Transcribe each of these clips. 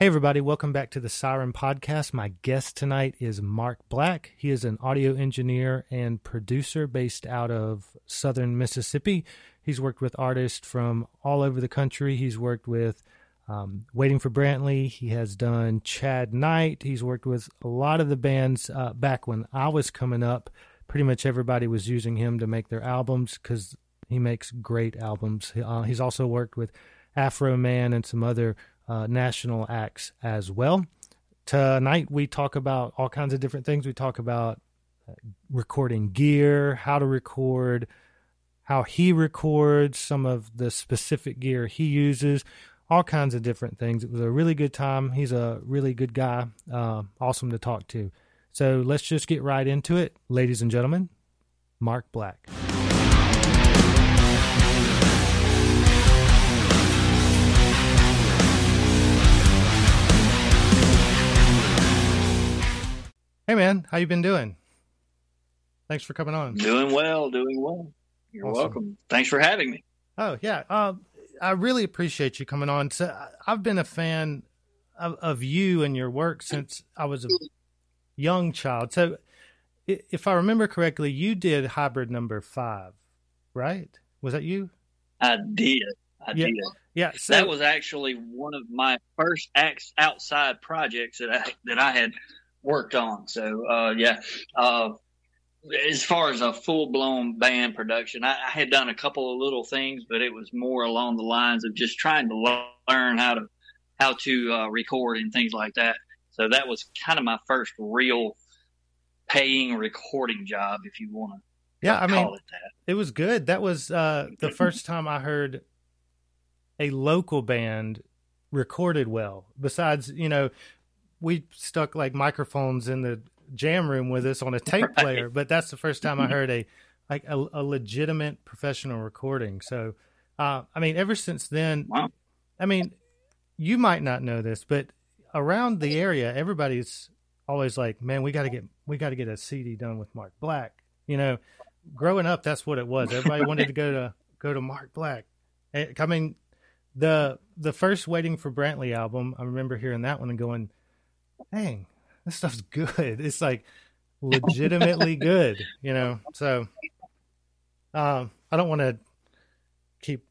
Hey, everybody, welcome back to the Siren Podcast. My guest tonight is Mark Black. He is an audio engineer and producer based out of southern Mississippi. He's worked with artists from all over the country. He's worked with um, Waiting for Brantley. He has done Chad Knight. He's worked with a lot of the bands uh, back when I was coming up. Pretty much everybody was using him to make their albums because he makes great albums. Uh, he's also worked with Afroman and some other uh, national acts as well. Tonight we talk about all kinds of different things. We talk about uh, recording gear, how to record, how he records, some of the specific gear he uses, all kinds of different things. It was a really good time. He's a really good guy, uh, awesome to talk to. So let's just get right into it, ladies and gentlemen. Mark Black. Hey man, how you been doing? Thanks for coming on. Doing well, doing well. You're awesome. welcome. Thanks for having me. Oh yeah, uh, I really appreciate you coming on. So I've been a fan of, of, you and your work since I was a young child. So if I remember correctly, you did hybrid number five, right? Was that you? I did. I yeah. did. Yeah, so, that was actually one of my first acts outside projects that I that I had worked on. So uh, yeah, uh, as far as a full blown band production, I, I, had done a couple of little things, but it was more along the lines of just trying to learn how to how to uh, record and things like that. So that was kind of my first real paying recording job, if you want to. Yeah, I mean, it, it, was good. That was uh, the first time I heard a local band recorded well. Besides, you know, we stuck like microphones in the jam room with us on a tape right. player, but that's the first time I heard a like a, a legitimate professional recording. So, uh, I mean, ever since then, wow. I mean, you might not know this, but around the area, everybody's always like, "Man, we got to get we got to get a CD done with Mark Black." You know, growing up, that's what it was. Everybody wanted to go to go to Mark Black. I mean, the the first Waiting for Brantley album, I remember hearing that one and going, dang, this stuff's good. It's like legitimately good, you know. So um, I don't want to keep,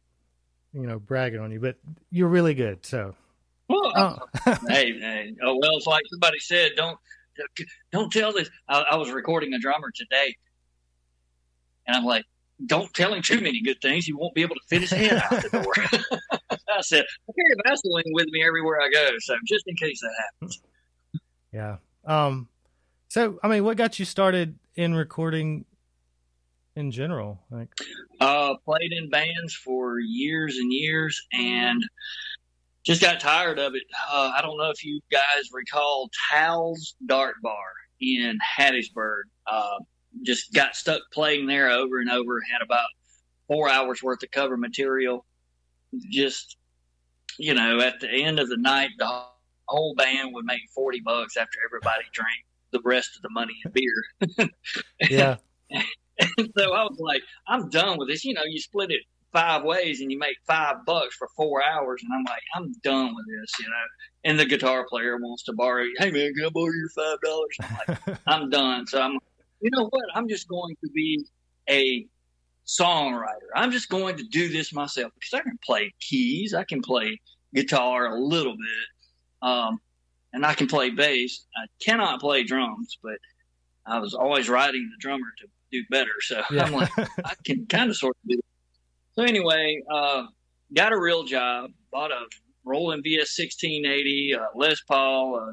you know, bragging on you, but you're really good. So, well, oh. hey, hey, oh well, it's like somebody said, don't don't tell this. I, I was recording a drummer today, and I'm like, don't tell him too many good things. He won't be able to fit his head out the door. I said, I carry Vaseline with me everywhere I go, so just in case that happens. Yeah. Um. So, I mean, what got you started in recording in general? Like, uh, played in bands for years and years, and just got tired of it. Uh, I don't know if you guys recall Tal's Dart Bar in Hattiesburg. Uh, just got stuck playing there over and over. Had about four hours worth of cover material. Just, you know, at the end of the night, the whole band would make 40 bucks after everybody drank the rest of the money in beer. yeah. and so I was like, I'm done with this. You know, you split it five ways and you make five bucks for four hours. And I'm like, I'm done with this, you know. And the guitar player wants to borrow, hey man, can I borrow your five dollars? I'm like, I'm done. So I'm, you know what? I'm just going to be a songwriter. I'm just going to do this myself because I can play keys, I can play guitar a little bit, um, and I can play bass. I cannot play drums, but I was always writing the drummer to do better. So yeah. I'm like, I can kind of sort of do it. So anyway, uh, got a real job, bought a Roland VS 1680, uh, Les Paul,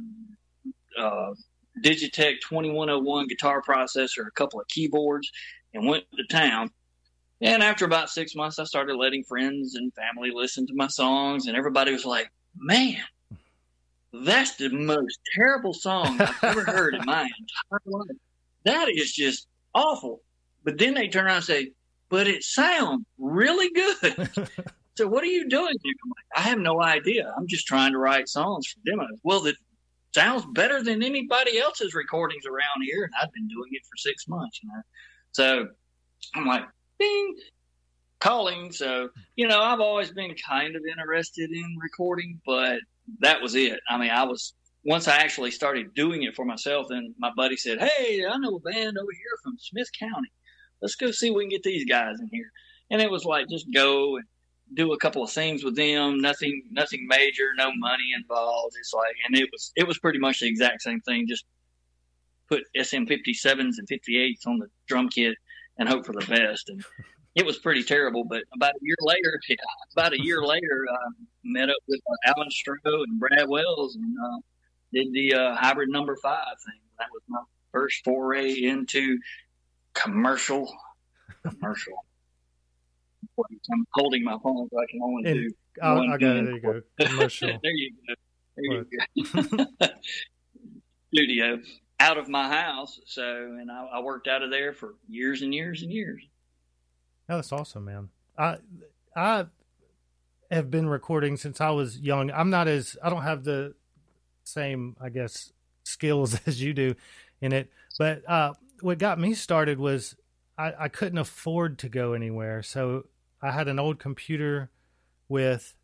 uh, uh, Digitech 2101 guitar processor, a couple of keyboards, and went to town. And after about six months, I started letting friends and family listen to my songs, and everybody was like, man, that's the most terrible song I've ever heard in my entire life. That is just awful. But then they turn around and say, but it sounds really good. so what are you doing? Like, i have no idea. I'm just trying to write songs for demos. Well, it sounds better than anybody else's recordings around here, and I've been doing it for six months, you know. So I'm like, ding, calling. So, you know, I've always been kind of interested in recording, but that was it. I mean, I was once I actually started doing it for myself. Then my buddy said, "Hey, I know a band over here from Smith County. Let's go see if we can get these guys in here." And it was like just go and do a couple of things with them. Nothing, nothing major. No money involved. It's like, and it was it was pretty much the exact same thing. Just put SM57s and 58s on the drum kit and hope for the best. And it was pretty terrible. But about a year later, yeah, about a year later, I met up with uh, Alan Stroh and Brad Wells and uh, did the uh, hybrid number five thing. That was my first foray into commercial. Commercial. I'm holding my phone so I can only and, do. Oh, I got it. There you go. Commercial. there you go. There you go. Studio out of my house. So, and I, I, worked out of there for years and years and years. Oh, that's awesome, man. I I have been recording since I was young. I'm not as I don't have the same, I guess, skills as you do in it. But uh, what got me started was I, I couldn't afford to go anywhere, so I had an old computer with.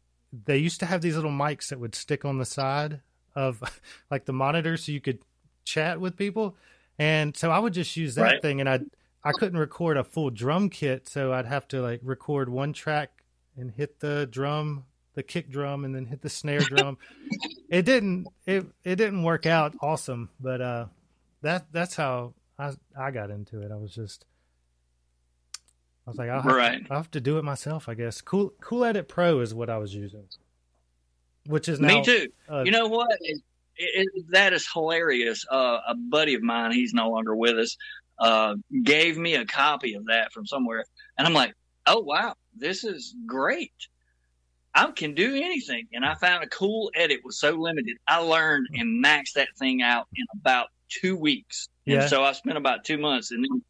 They used to have these little mics that would stick on the side of like the monitor, so you could chat with people. And so I would just use that right. thing, and I I couldn't record a full drum kit, so I'd have to like record one track and hit the drum, the kick drum, and then hit the snare drum. it didn't it it didn't work out awesome, but uh, that that's how I I got into it. I was just I was like, I'll have, right. to, I'll have to do it myself, I guess. Cool Cool Edit Pro is what I was using, which is now, me too. Uh, you know what? It, it, that is hilarious. Uh, a buddy of mine, he's no longer with us, uh, gave me a copy of that from somewhere, and I'm like, oh wow, this is great. I can do anything, and I found a cool edit was so limited. I learned and maxed that thing out in about two weeks. Yeah. And so I spent about two months and then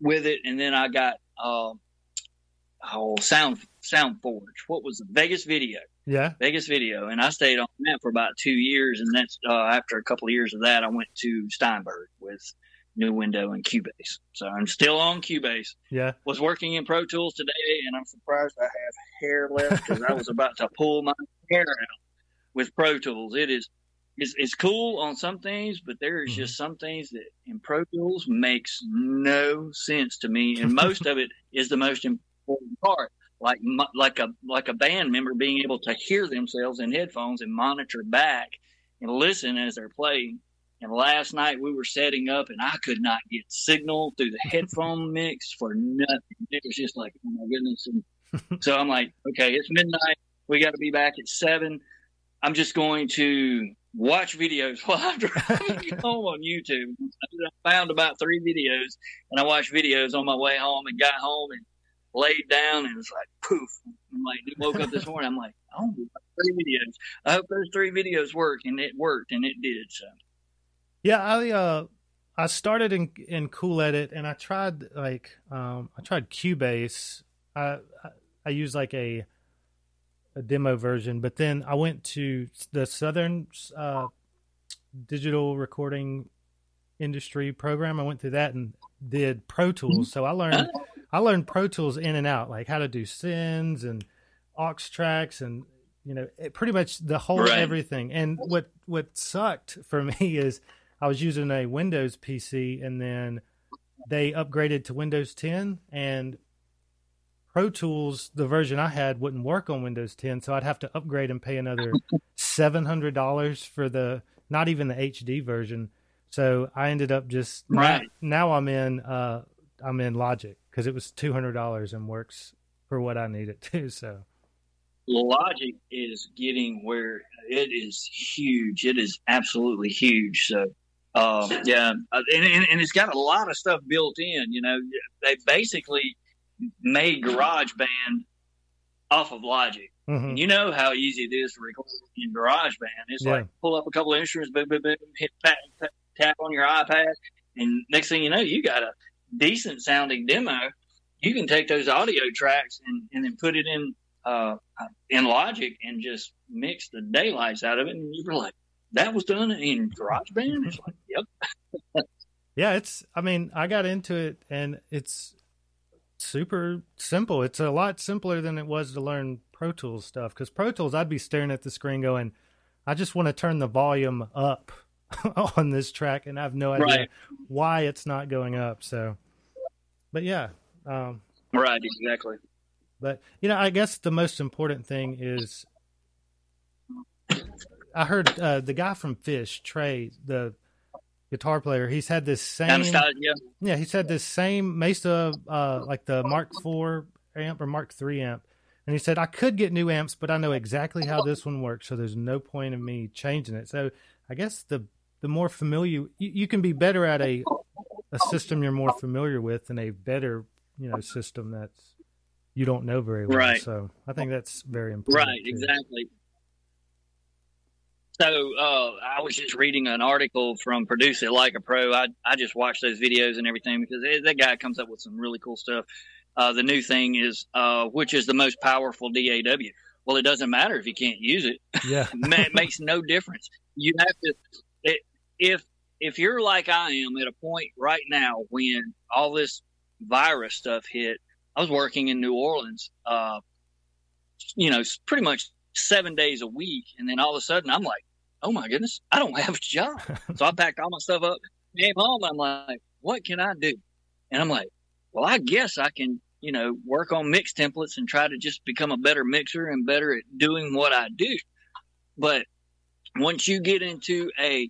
with it, and then I got uh, oh sound sound forge. What was the Vegas video? Yeah. Vegas Video. And I stayed on that for about two years. And that's uh, after a couple of years of that, I went to Steinberg with Nuendo in Cubase. So I'm still on Cubase. Yeah. Was working in Pro Tools today, and I'm surprised I have hair left because I was about to pull my hair out with Pro Tools. It is. It's, it's cool on some things, but there is mm-hmm. just some things that in Pro Tools makes no sense to me, and most of it is the most important part like like a like a band member being able to hear themselves in headphones and monitor back and listen as they're playing. And last night we were setting up, and I could not get signal through the headphone mix for nothing. It was just like, oh my goodness! And so I'm like, okay, it's midnight. We got to be back at seven. I'm just going to watch videos while I'm driving home on YouTube. I found about three videos, and I watched videos on my way home and got home and laid down and it's like poof. I'm like, woke up this morning. I'm like, oh, three videos. I hope those three videos work, and it worked, and it did. So, yeah, I uh, I started in in Cool Edit, and I tried like um, I tried Cubase. I I, I used like a a demo version, but then I went to the Southern uh, digital recording industry program. I went through that and did Pro Tools, mm-hmm. so I learned. I learned Pro Tools in and out, like how to do sends and aux tracks and you know it, pretty much the whole right. everything. And what what sucked for me is I was using a Windows PC and then they upgraded to Windows 10 and Pro Tools, the version I had, wouldn't work on Windows 10, so I'd have to upgrade and pay another seven hundred dollars for the not even the HD version. So I ended up just right. now, now I'm in uh, I'm in Logic because it was two hundred dollars and works for what I need it to. So Logic is getting where it is huge. It is absolutely huge. So um, yeah, uh, and, and, and, it's got a lot of stuff built in. You know, they basically made GarageBand off of Logic. Mm-hmm. And you know how easy it is to record in GarageBand. It's yeah. like pull up a couple of instruments, boom, boom, boom, hit tap on your iPad, and next thing you know, you got a decent sounding demo, you can take those audio tracks and, and then put it in uh, in Logic and just mix the daylights out of it, and you're like, that was done in GarageBand. It's like, yep. yeah, it's. I mean, I got into it, and it's super simple. It's a lot simpler than it was to learn Pro Tools stuff. Because Pro Tools, I'd be staring at the screen going, I just want to turn the volume up on this track, and I have no idea Right. why it's not going up. So, but yeah, um, Right, exactly. but you know, I guess the most important thing is I heard uh, the guy from Phish, Trey, the guitar player. He's had this same, Anastasio. yeah, he's had this same Mesa, uh, like the Mark IV amp or Mark III amp, and he said I could get new amps, but I know exactly how this one works, so there's no point in me changing it. So I guess the the more familiar you, you can be better at a a system you're more familiar with than a better you know system that's you don't know very well. Right. So I think that's very important. Right, too. exactly. So uh, I was just reading an article from Produce It Like a Pro. I I just watch those videos and everything because it- that guy comes up with some really cool stuff. Uh, the new thing is uh, which is the most powerful DAW. Well, it doesn't matter if you can't use it. Yeah. It makes no difference. You have to it, if if you're like I am at a point right now when all this virus stuff hit. I was working in New Orleans, uh, you know, pretty much seven days a week, and then all of a sudden I'm like, oh my goodness, I don't have a job. so I packed all my stuff up, came home. I'm like, what can I do? And I'm like, well, I guess I can, you know, work on mix templates and try to just become a better mixer and better at doing what I do. But once you get into a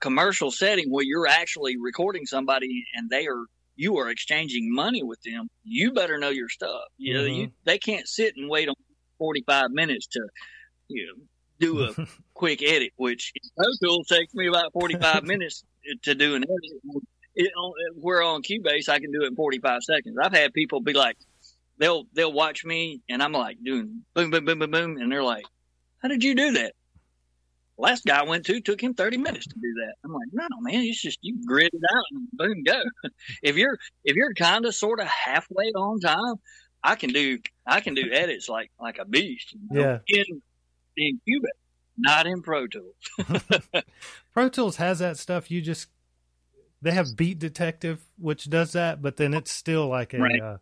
commercial setting where you're actually recording somebody and they are you are exchanging money with them, you better know your stuff. You know, you mm-hmm. they can't sit and wait on 45 minutes to you know do a quick edit, which Tools takes me about 45 minutes to do an edit. It, on- where on Cubase I can do it in 45 seconds. I've had people be like, they'll they'll watch me and I'm like doing boom boom boom boom boom, and they're like, "How did you do that?" Last guy I went to took him 30 minutes to do that. I'm like, no, man, it's just you grit it out and boom, go. if you're if you're kind of sort of halfway on time, I can do I can do edits like like a beast. you know, In in Cubase, not in Pro Tools. Pro Tools has that stuff. You just they have Beat Detective, which does that, but then it's still like a. Right. Uh,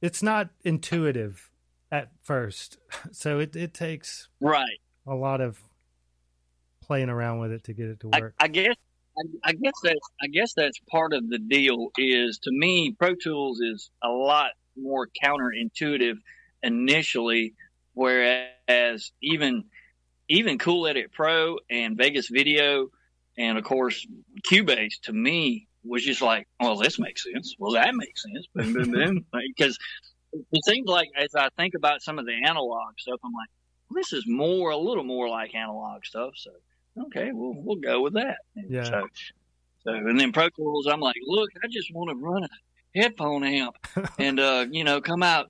it's not intuitive at first, so it it takes Right. a lot of playing around with it to get it to work. I guess I, I guess that's I guess that's part of the deal. Is to me, Pro Tools is a lot more counterintuitive initially, whereas even even Cool Edit Pro and Vegas Video, and of course Cubase, to me was just like, well, this makes sense. Well, that makes sense. Boom, boom, boom. Because it seems like as I think about some of the analog stuff, I'm like, this is more a little more like analog stuff. So okay, we'll we'll go with that. And Yeah. So, so and then Pro Tools, I'm like, look, I just want to run a headphone amp and uh, you know, come out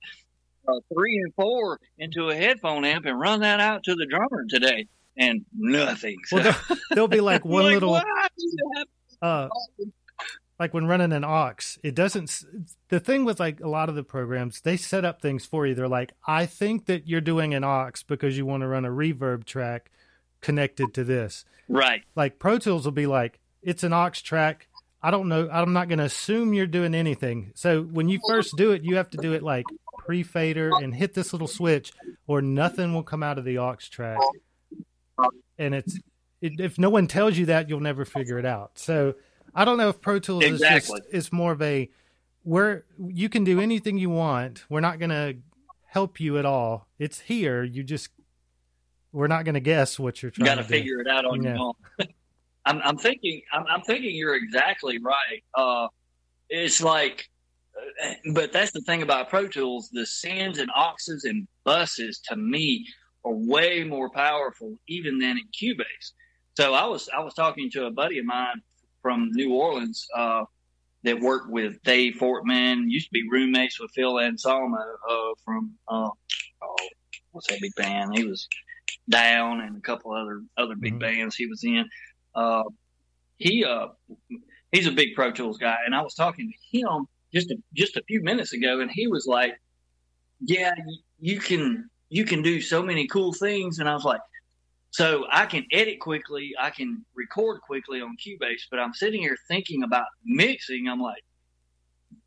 uh, three and four into a headphone amp and run that out to the drummer today, and nothing. So, Well, there- there'll be like one like, little why does it have- uh like when running an aux it doesn't the thing with like a lot of the programs they set up things for you. They're like i think that you're doing an aux because you want to run a reverb track connected to this. Right, like pro tools will be like it's an aux track i don't know i'm not going to assume you're doing anything so when you first do it you have to do it like pre-fader and hit this little switch or nothing will come out of the aux track and it's it, if no one tells you that you'll never figure it out so i don't know if pro tools Exactly. is just is more of a where you can do anything you want we're not going to help you at all it's here you just we're not going to guess what you're you trying got to to do. figure it out on Yeah. your own. I'm, I'm thinking, I'm, I'm thinking you're exactly right. Uh, it's like, uh, but that's the thing about Pro Tools. The sends and auxes and buses to me are way more powerful even than in Cubase. So I was, I was talking to a buddy of mine from New Orleans, uh, that worked with Dave Fortman, used to be roommates with Phil Anselmo, uh, from, uh, oh, what's that big band? He was down and a couple other, other big Mhm. bands he was in. Uh, he, uh, he's a big Pro Tools guy. And I was talking to him just a, just a few minutes ago and he was like, yeah, you can, you can do so many cool things. And I was like, so I can edit quickly, I can record quickly on Cubase, but I'm sitting here thinking about mixing. I'm like,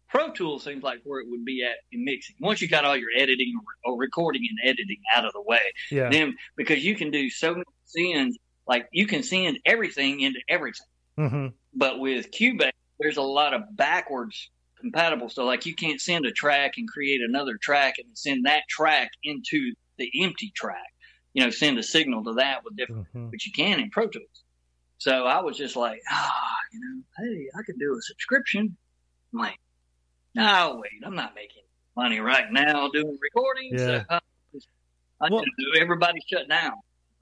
Pro Tools seems like where it would be at in mixing. Once you got all your editing or, or recording and editing out of the way, Yeah. then because you can do so many sends, like you can send everything into everything. hmm But with Cubase, there's a lot of backwards compatible stuff. Like you can't send a track and create another track and send that track into the empty track. You know, send a signal to that with different, hmm but you can in Pro Tools. So I was just like, ah, you know, hey, I could do a subscription. I'm like, no, wait, I'm not making money right now doing recordings. Yeah. So I, I Well- everybody shut down.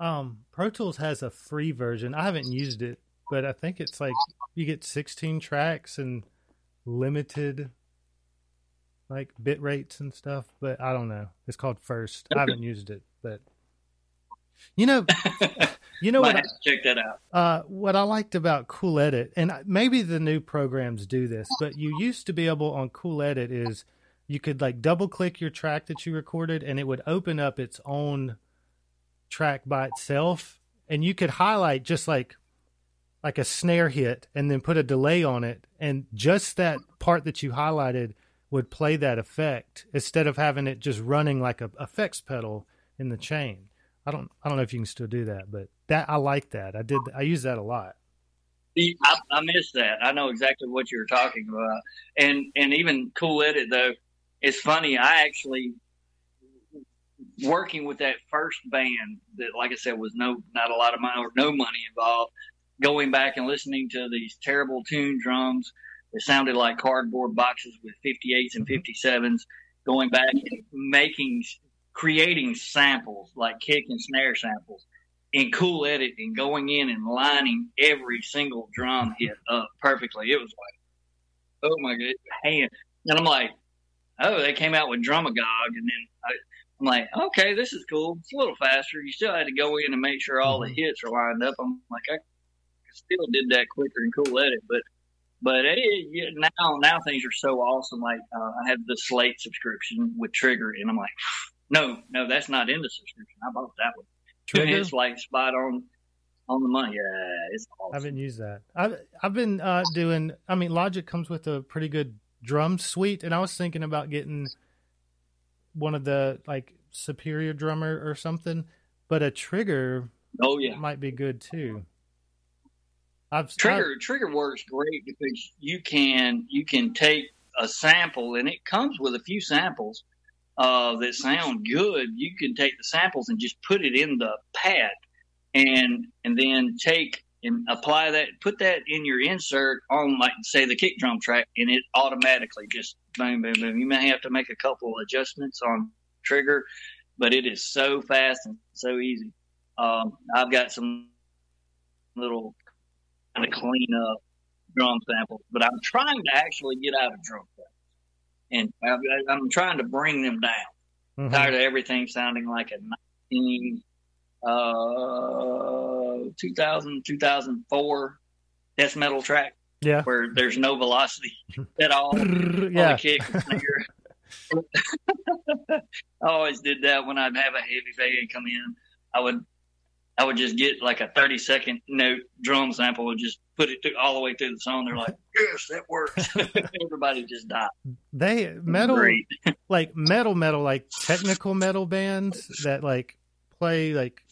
Um, Pro Tools has a free version. I haven't used it, but I think it's like you get 16 tracks and limited like bit rates and stuff. But I don't know. It's called First. I haven't used it, but you know, you know what? to check that out. Uh, what I liked about Cool Edit, and maybe the new programs do this, but you used to be able on Cool Edit is you could like double click your track that you recorded, and it would open up its own track by itself, and you could highlight just like like a snare hit, and then put a delay on it, and just that part that you highlighted would play that effect instead of having it just running like a effects pedal in the chain. I don't I don't know if you can still do that, but that I like that. I did I use that a lot. I, I missed that. I know exactly what you were talking about, and and even Cool Edit though, it's funny. I actually working with that first band that, like I said, was no not a lot of money or no money involved. Going back and listening to these terrible tune drums that sounded like cardboard boxes with 58s and 57s. Going back and making creating samples like kick and snare samples in cool edit and going in and lining every single drum hit up perfectly. It was like, oh my god, hand. And I'm like, oh, they came out with Drumagog, and then I, I'm like, okay, this is cool. It's a little faster. You still had to go in and make sure all the hits are lined up. I'm like, I still did that quicker and cool edit, but. But it, yeah, now, now things are so awesome. Like uh, I have the Slate subscription with Trigger, and I'm like, no, no, that's not in the subscription. I bought that one. Trigger? It's like spot on on the money. Yeah, it's awesome. I haven't used that. I've I've been uh, doing. I mean, Logic comes with a pretty good drum suite, and I was thinking about getting one of the like Superior drummer or something. But a trigger oh yeah, might be good too. I've Trigger Trigger works great because you can you can take a sample and it comes with a few samples uh, that sound good. You can take the samples and just put it in the pad and and then take and apply that put that in your insert on like say the kick drum track and it automatically just boom boom boom. You may have to make a couple adjustments on Trigger, but it is so fast and so easy. Um, I've got some little kind of clean up drum samples, but I'm trying to actually get out of drum samples, and I'm, I'm trying to bring them down. Mhm. Tired of everything sounding like a 19, uh, 2000, 2004 death metal track yeah. where there's no velocity at all on yeah. kick. I always did that when I'd have a heavy band come in. I would I would just get like a thirty second note drum sample and just put it through, all the way through the song. They're like, "Yes, that works." Everybody just died. They metal like metal metal like technical metal bands that like play like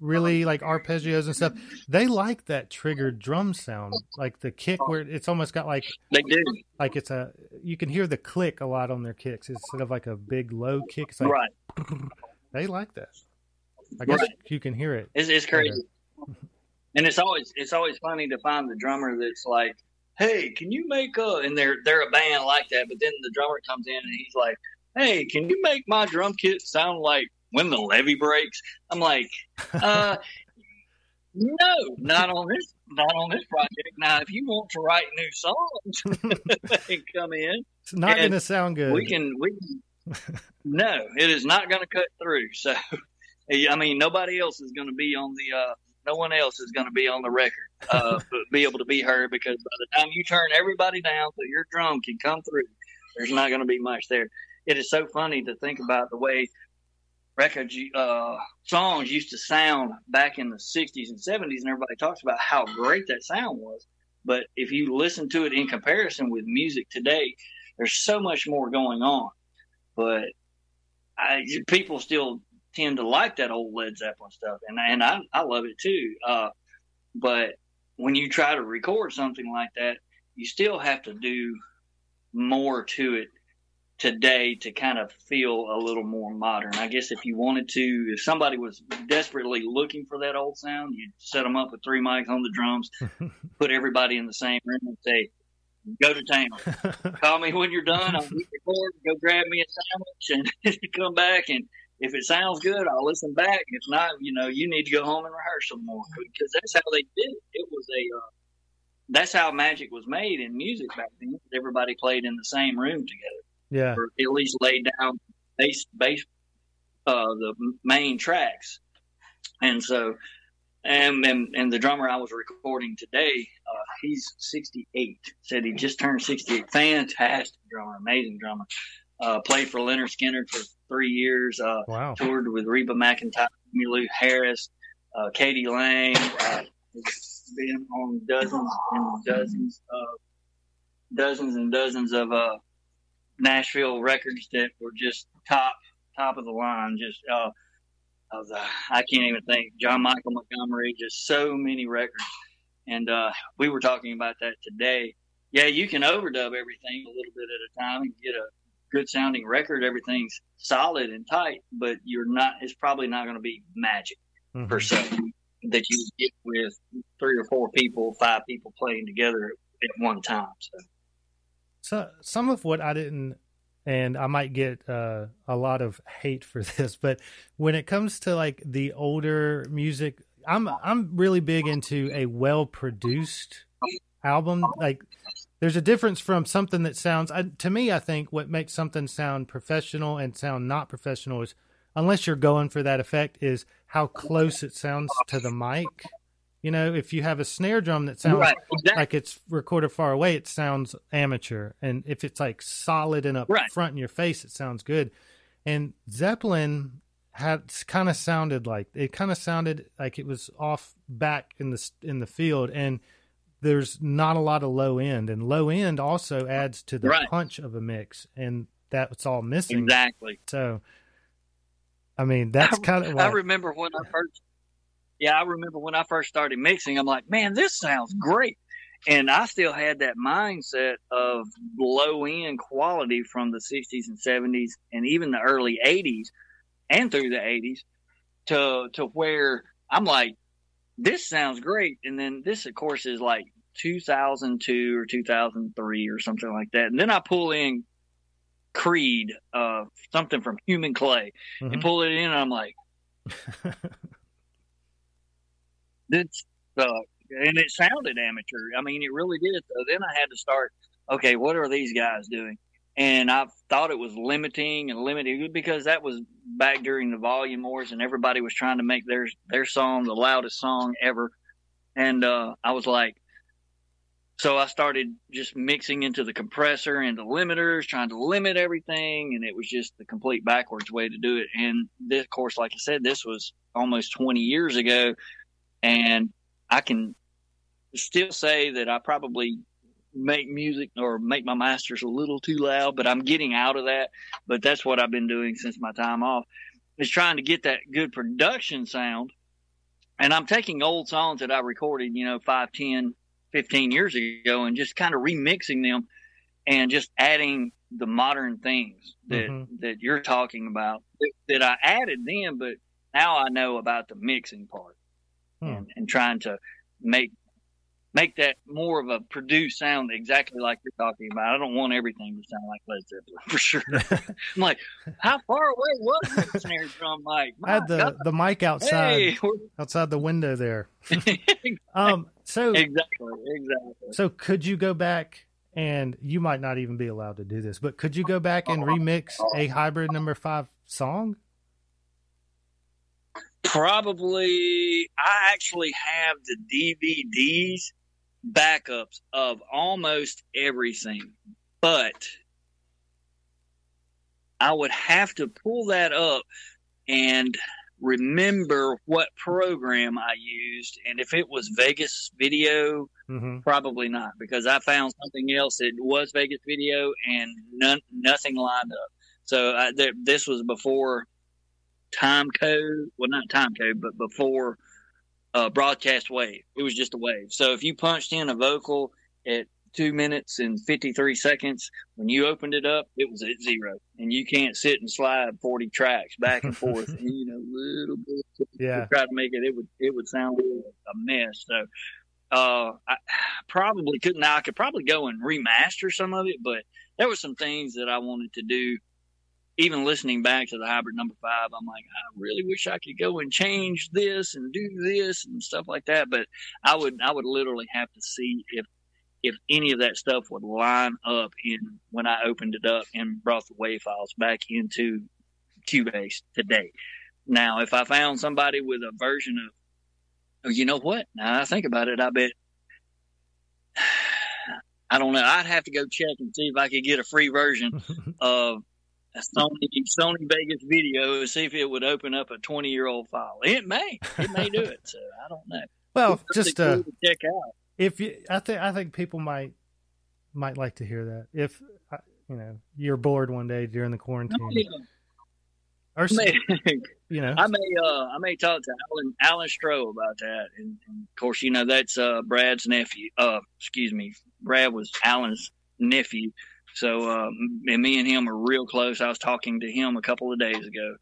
really um, like arpeggios and stuff they like that triggered drum sound like the kick where it's almost got like They do like it's a you can hear the click a lot on their kicks instead of like a big low kick it's like right. they like that i guess Right. you can hear it It's, it's crazy, and it's always it's always funny to find the drummer that's like, "Hey, can you make a?" And they're they're a band like that, but then the drummer comes in and he's like, "Hey, can you make my drum kit sound like when the levee breaks?" I'm like, uh, "No, not on this not on this project. Now, if you want to write new songs and come in, it's not gonna sound good we can we can, no it is not going to cut through so i mean nobody else is going to be on the uh no one else is going to be on the record uh be able to be heard because by the time you turn everybody down so your drum can come through there's not going to be much there it is so funny to think about the way record uh songs used to sound back in the 60s and 70s and everybody talks about how great that sound was But if you listen to it in comparison with music today, there's so much more going on. But I, people still tend to like that old Led Zeppelin stuff, and and I I love it too. Uh, but when you try to record something like that, you still have to do more to it today to kind of feel a little more modern. I guess if you wanted to, if somebody was desperately looking for that old sound, you'd set them up with three mics on the drums, put everybody in the same room, and say, "Go to town. Call me when you're done. I'll hit record. Go grab me a sandwich and come back. And if it sounds good, I'll listen back. If not, you know, you need to go home and rehearse some more because that's how they did it. It was a uh, that's how magic was made in music back then. Everybody played in the same room together. Yeah. Or at least laid down bass, bass, uh, the main tracks. And so, and, and, and the drummer I was recording today, uh, he's 68. Said he just turned 68. Fantastic drummer, amazing drummer. Uh, played for Lynyrd Skynyrd for three years. Uh, wow. Toured with Reba McEntire, Emmylou Harris, uh, k.d. lang. Uh, been on dozens and dozens of dozens and dozens of uh, Nashville records that were just top top of the line. Just uh, of the, I can't even think. John Michael Montgomery, just so many records. And uh, we were talking about that today. Yeah, you can overdub everything a little bit at a time and get a good sounding record. Everything's solid and tight, but you're not. It's probably not going to be magic mm-hmm. per se that you get with three or four people, five people playing together at one time. So, so some of what I didn't, and I might get uh, a lot of hate for this, but when it comes to like the older music, I'm I'm really big into a well produced album. Like, there's a difference from something that sounds. I, to me, I think what makes something sound professional and sound not professional is, unless you're going for that effect, is how close it sounds to the mic. You know, if you have a snare drum that sounds right, exactly. like it's recorded far away, it sounds amateur. And if it's like solid and up right. front in your face, it sounds good. And Zeppelin had kind of sounded like it kind of sounded like it was off back in the in the field and there's not a lot of low end and low end also adds to the right. punch of a mix and that's all missing exactly so I mean, that's kind of. Like, I remember when I first. Yeah, I remember when I first started mixing. I'm like, man, this sounds great, and I still had that mindset of low end quality from the 60s and 70s, and even the early 80s, and through the 80s, to to where I'm like, this sounds great, and then this, of course, is like 2002 or 2003 or something like that, and then I pull in Creed, uh, something from Human Clay, mm-hmm. and pull it in. And I'm like, this uh, and it sounded amateur. I mean, it really did. So then I had to start. Okay, what are these guys doing? And I thought it was limiting and limiting because that was back during the volume wars, and everybody was trying to make their their song the loudest song ever. And uh, I was like, so I started just mixing into the compressor and the limiters, trying to limit everything, and it was just the complete backwards way to do it. And this, of course, like I said, this was almost 20 years ago, and I can still say that I probably make music or make my masters a little too loud, but I'm getting out of that. But that's what I've been doing since my time off is trying to get that good production sound. And I'm taking old songs that I recorded, you know, five, ten, 15 years ago and just kind of remixing them and just adding the modern things that mm-hmm. that you're talking about that, that, I added then, but now I know about the mixing part hmm. and, and trying to make make that more of a produced sound exactly like you're talking about. I don't want everything to sound like Led Zeppelin for sure. I'm like, how far away was the snare drum mic? I had the, God. the mic outside hey, outside the window there. um so Exactly, exactly. So could you go back and you might not even be allowed to do this, but could you go back and remix a hybrid number five song? Probably I actually have the DVDs backups of almost everything, but I would have to pull that up and remember what program I used, and if it was Vegas Video, hmm probably not, because I found something else that was Vegas Video, and none, nothing lined up. So I, th- this was before time code, well, not time code, but before uh, broadcast wave. It was just a wave. So if you punched in a vocal at two minutes and 53 seconds, when you opened it up, it was at zero. And you can't sit and slide 40 tracks back and forth, and, you know, little bit. Yeah. To try to make it, it would, it would sound a mess. So, uh, I probably couldn't, I could probably go and remaster some of it, but there were some things that I wanted to do even listening back to the hybrid number five, I'm like, I really wish I could go and change this and do this and stuff like that. But I would, I would literally have to see if, if any of that stuff would line up in when I opened it up and brought the WAV files back into Cubase today. Now, if I found somebody with a version of, oh, you know what? Now I think about it, I bet I don't know. I'd have to go check and see if I could get a free version of Sony Sony Vegas video see if it would open up a 20 year old file. It may, it may do it. So I don't know. well, just uh, cool to check out. if you, I think I think people might might like to hear that if uh, you know you're bored one day during the quarantine or may, you know I may, uh, I may talk to Alan Alan Stroh about that, and, and of course, you know that's uh, Brad's nephew. Uh, excuse me, Brad was Alan's nephew. So, uh, and me and him are real close. I was talking to him a couple of days ago,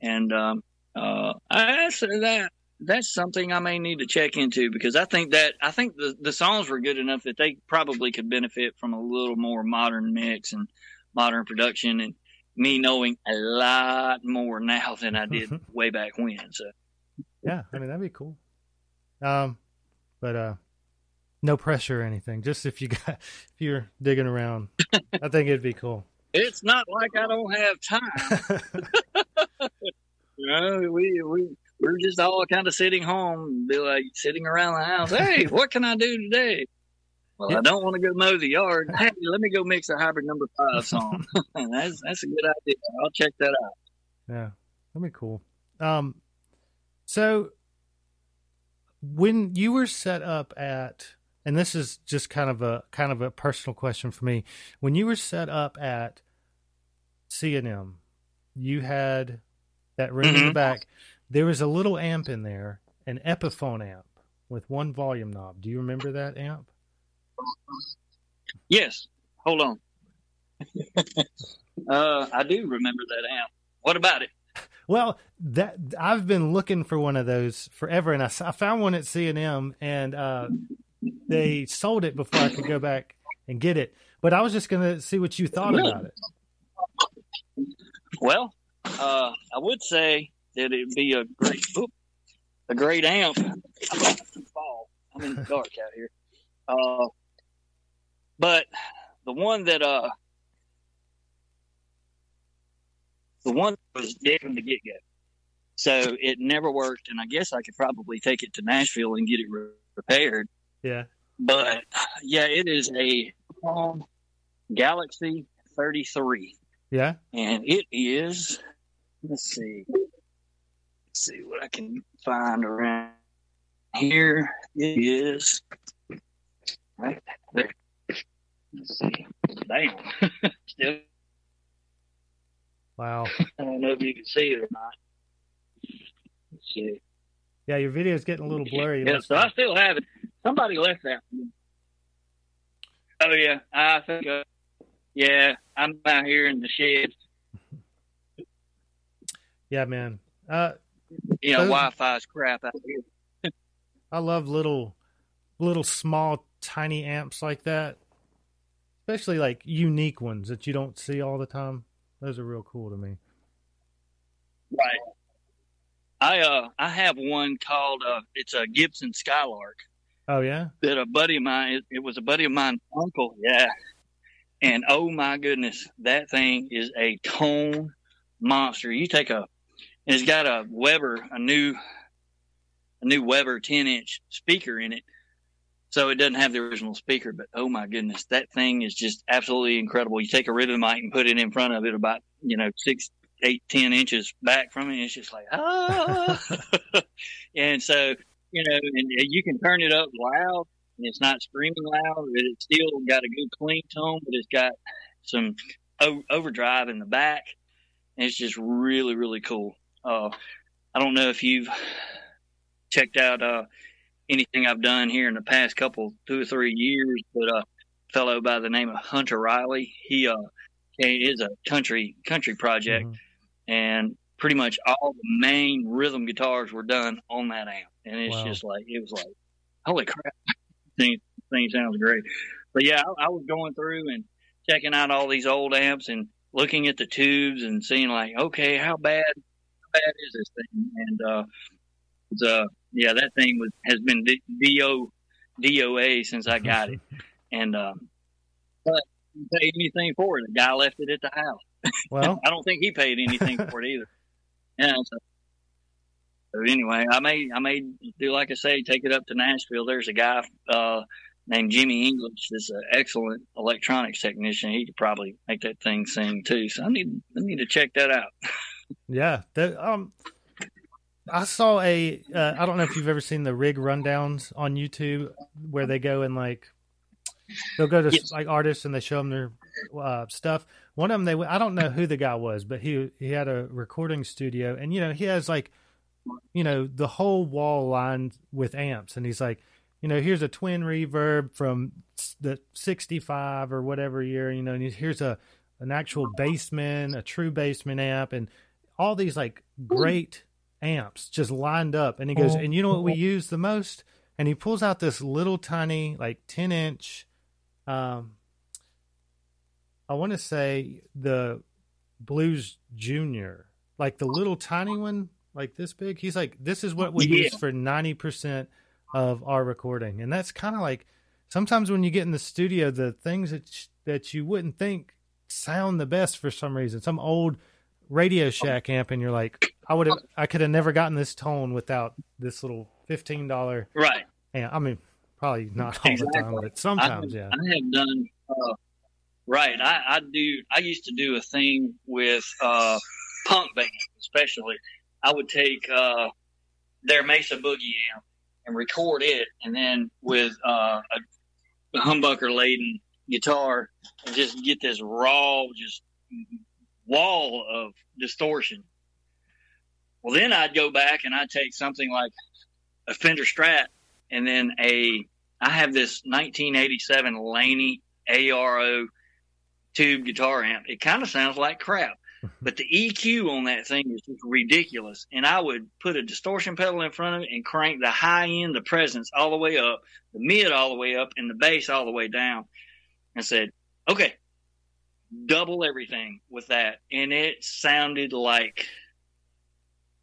and um, uh, I said that that's something I may need to check into because I think that I think the the songs were good enough that they probably could benefit from a little more modern mix and modern production, and me knowing a lot more now than I did way back when. So, yeah I mean that'd be cool um but uh no pressure or anything just if you got if you're digging around I think it'd be cool it's not like I don't have time. You know, we we we're just all kind of sitting home, be like sitting around the house. Hey, what can I do today? Well, Yeah. I don't want to go mow the yard. Hey, let me go mix a hybrid number five song. that's that's a good idea. I'll check that out. Yeah, that'd be cool. Um, so when you were set up at, and this is just kind of a kind of a personal question for me, when you were set up at C and M, you had that room in the Mhm. back. There was a little amp in there, an Epiphone amp with one volume knob. Do you remember that amp? Yes. Hold on. uh, I do remember that amp. What about it? Well, that I've been looking for one of those forever, and I found one at C and M, and uh, they sold it before I could go back and get it. But I was just gonna see what you thought Really? about it. Well, uh, I would say that it'd be a great, a great amp. I'm fall. I'm in the dark out here. Uh, but the one that, uh, the one that was dead from the get go. So it never worked, and I guess I could probably take it to Nashville and get it re- repaired. Yeah, But yeah, it is a um, Galaxy 33 yeah. and it is let's see let's see what i can find around here. It is right there. Let's see. Damn still Wow. i don't know if you can see it or not. Let's see. Yeah, your video's getting a little blurry. yeah so i still have it somebody left that me. oh yeah i think uh, yeah i'm out here in the shed Yeah, man. Uh, you know Those- wi-fi's crap out here I love little, little small, tiny amps like that, especially like unique ones that you don't see all the time. Those are real cool to me. Right. I uh I have one called uh it's a Gibson Skylark Oh yeah, that a buddy of mine it, it was a buddy of mine uncle yeah. And oh my goodness that thing is a tone monster. You take a and it's got a Weber a new a new Weber 10 inch speaker in it. So it doesn't have the original speaker but oh my goodness that thing is just absolutely incredible. You take a ribbon mic and put it in front of it about you know six eight, ten inches back from it. And it's just like ah, and so you know, and you can turn it up loud, and it's not screaming loud. But it's still got a good clean tone, but it's got some o- overdrive in the back. And it's just really, really cool. Uh, I don't know if you've checked out uh, anything I've done here in the past couple, two or three years, but a fellow by the name of Hunter Riley, he uh, is a country country project, mm-hmm. and pretty much all the main rhythm guitars were done on that amp, and it's wow. just like it was like, holy crap, thing thing sounds great. But yeah, I, I was going through and checking out all these old amps and looking at the tubes and seeing like, okay, how bad how bad is this thing? And uh, it's uh, yeah, that thing was has been do DOA since I got it, and um, but pay anything for it. The guy left it at the house. Well, I don't think he paid anything for it either. Yeah. So, so, anyway, I may I may do like I say, take it up to Nashville. There's a guy uh, named Jimmy English. That's an excellent electronics technician. He could probably make that thing sing too. So I need I need to check that out. yeah. That, um. I saw a. Uh, I don't know if you've ever seen the rig rundowns on YouTube where they go and like they'll go to yes. like artists and they show them their uh, stuff. One of them, they I don't know who the guy was, but he he had a recording studio, and you know he has like, you know, the whole wall lined with amps, and he's like, you know, here's a twin reverb from the '65 or whatever year, you know, and here's a an actual basement, a true basement amp, and all these like great amps just lined up. And he goes, and you know what we use the most? And he pulls out this little tiny, like 10 inch um, I want to say the Blues Junior, like the little tiny one, like this big. He's like, this is what we yeah. use for ninety percent of our recording, and that's kind of like sometimes when you get in the studio, the things that that you wouldn't think sound the best for some reason. Some old Radio Shack amp, and you're like, I would have, I could have never gotten this tone without this little fifteen dollar right. Yeah, I mean, Probably not all exactly. the time, but sometimes, I, yeah. I have done uh, right. I, I, do. I used to do a thing with uh, punk bands, especially. I would take uh, their Mesa Boogie amp and record it, and then with uh, a humbucker laden guitar, and just get this raw, just wall of distortion. Well, then I'd go back and I'd take something like a Fender Strat and then a I have this 1987 Laney ARO tube guitar amp. It kind of sounds like crap, but the EQ on that thing is just ridiculous. And I would put a distortion pedal in front of it and crank the high end, the presence all the way up, the mid all the way up, and the bass all the way down. And said, okay, double everything with that. And it sounded like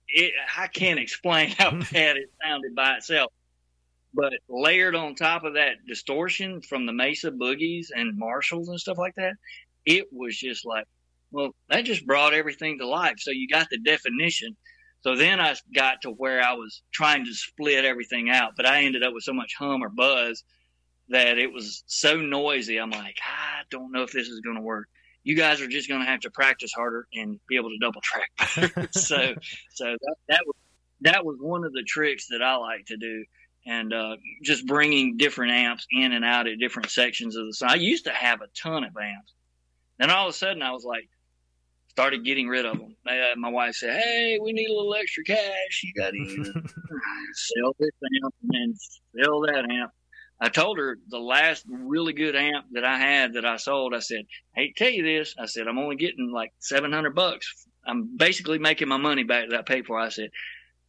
it, I can't explain how hmm. bad it sounded by itself. But layered on top of that distortion from the Mesa boogies and Marshalls and stuff like that, it was just like, well, that just brought everything to life. So you got the definition. So then I got to where I was trying to split everything out, but I ended up with so much hum or buzz that it was so noisy. I'm like, I don't know if this is going to work. You guys are just going to have to practice harder and be able to double track so, so that, that was that was one of the tricks that I like to do and uh, just bringing different amps in and out at different sections of the song. I used to have a ton of amps. Then all of a sudden, I was like, started getting rid of them. Uh, my wife said, "Hey, we need a little extra cash. You got to sell this amp and sell that amp." I told her the last really good amp that I had that I sold. I said, "Hey, tell you this." I said, "I'm only getting like seven hundred bucks. I'm basically making my money back that I paid for." I said,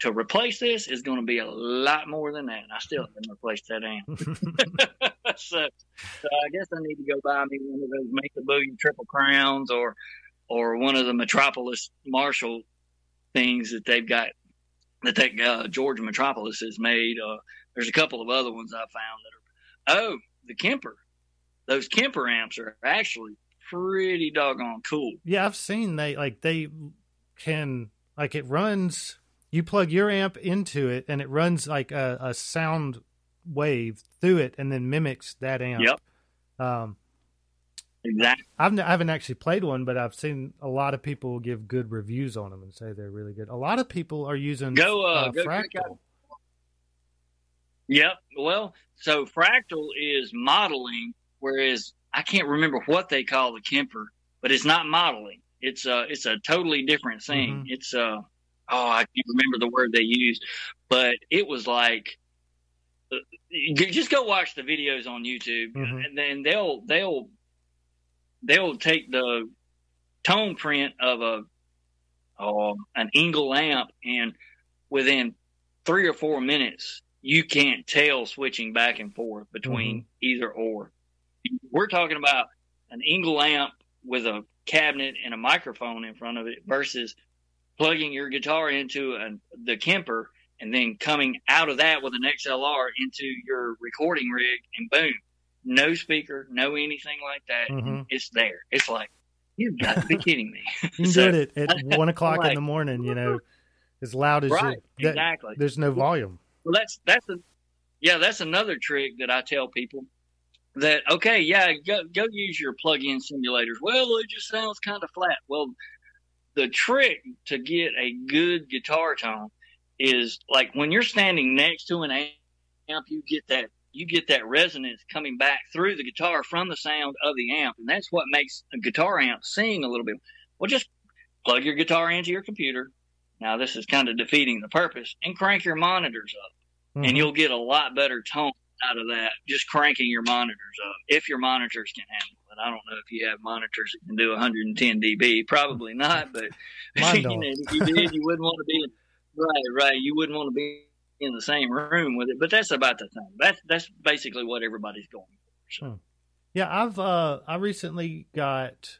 to replace this is going to be a lot more than that. And I still haven't replaced that amp. so, so I guess I need to go buy me one of those Mesa Boogie Triple Crowns or or one of the Metropoulos Marshall things that they've got that that uh, Georgia Metropoulos has made. Uh, there's a couple of other ones I found that are oh the Kemper. Those Kemper amps are actually pretty doggone cool. Yeah, I've seen they like they can like it runs you plug your amp into it and it runs like a, a sound wave through it and then mimics that amp. Yep. Um, Exactly. I've, I haven't actually played one, but I've seen a lot of people give good reviews on them and say they're really good. A lot of people are using go uh, uh, go Fractal. Yep. Well, so Fractal is modeling, whereas I can't remember what they call the Kemper, but it's not modeling. It's a it's a totally different thing. Mhm. It's uh oh I can't remember the word they used, but it was like uh, you just go watch the videos on YouTube, Mhm. and then they'll they'll they'll take the tone print of a oh, an Engl amp, and within three or four minutes, you can't tell switching back and forth between mm-hmm. either or. We're talking about an Engl amp with a cabinet and a microphone in front of it versus plugging your guitar into an, the Kemper and then coming out of that with an XLR into your recording rig and boom, no speaker, no anything like that. Mhm. It's there. It's like, you've got to be kidding me. You So, do it at one o'clock in the morning. You know, as loud as right, you. that- exactly. There's no volume. Well, that's that's a yeah, that's another trick that I tell people that okay, yeah, go go use your plug-in simulators. Well, it just sounds kind of flat. Well, the trick to get a good guitar tone is like when you're standing next to an amp, you get that you get that resonance coming back through the guitar from the sound of the amp, and that's what makes a guitar amp sing a little bit. Well, just plug your guitar into your computer. Now, this is kind of defeating the purpose, and crank your monitors up Mhm. and you'll get a lot better tone out of that just cranking your monitors up if your monitors can handle it. I don't know if you have monitors that can do 110 dB, probably not, but you know, if you did, you wouldn't want to be right, right. You wouldn't want to be in the same room with it. But that's about the thing. That's that's basically what everybody's going for. So, Yeah, I've uh I recently got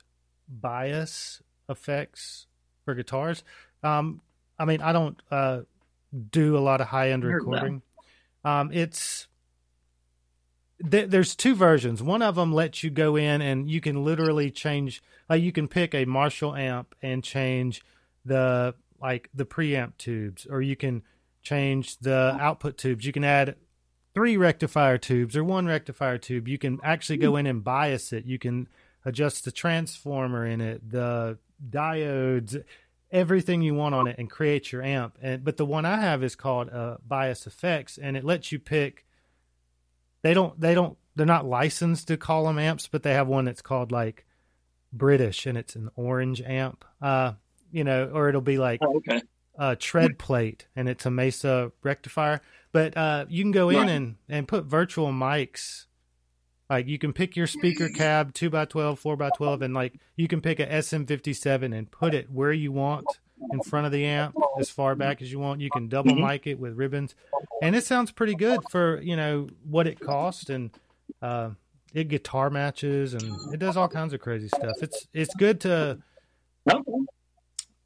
BIAS FX for guitars. Um I mean, I don't uh do a lot of high end recording. Um it's th- there's two versions. One of them lets you go in and you can literally change like you can pick a Marshall amp and change the like the preamp tubes or you can change the output tubes. You can add three rectifier tubes or one rectifier tube. You can actually go in and bias it. You can adjust the transformer in it, the diodes, everything you want on it, and create your amp. And but the one I have is called uh, BIAS FX, and it lets you pick. They don't. They don't. They're not licensed to call them amps, but they have one that's called like British, and it's an orange amp. Uh, you know, or it'll be like oh, okay. Uh, tread plate and it's a Mesa rectifier. But uh, you can go in Right. and, and put virtual mics. Like you can pick your speaker cab, two by twelve, four by twelve, and like you can pick a SM fifty seven and put it where you want in front of the amp, as far back as you want. You can double Mhm. mic it with ribbons, and it sounds pretty good for you know what it cost and uh, it guitar matches and it does all kinds of crazy stuff. It's it's good to.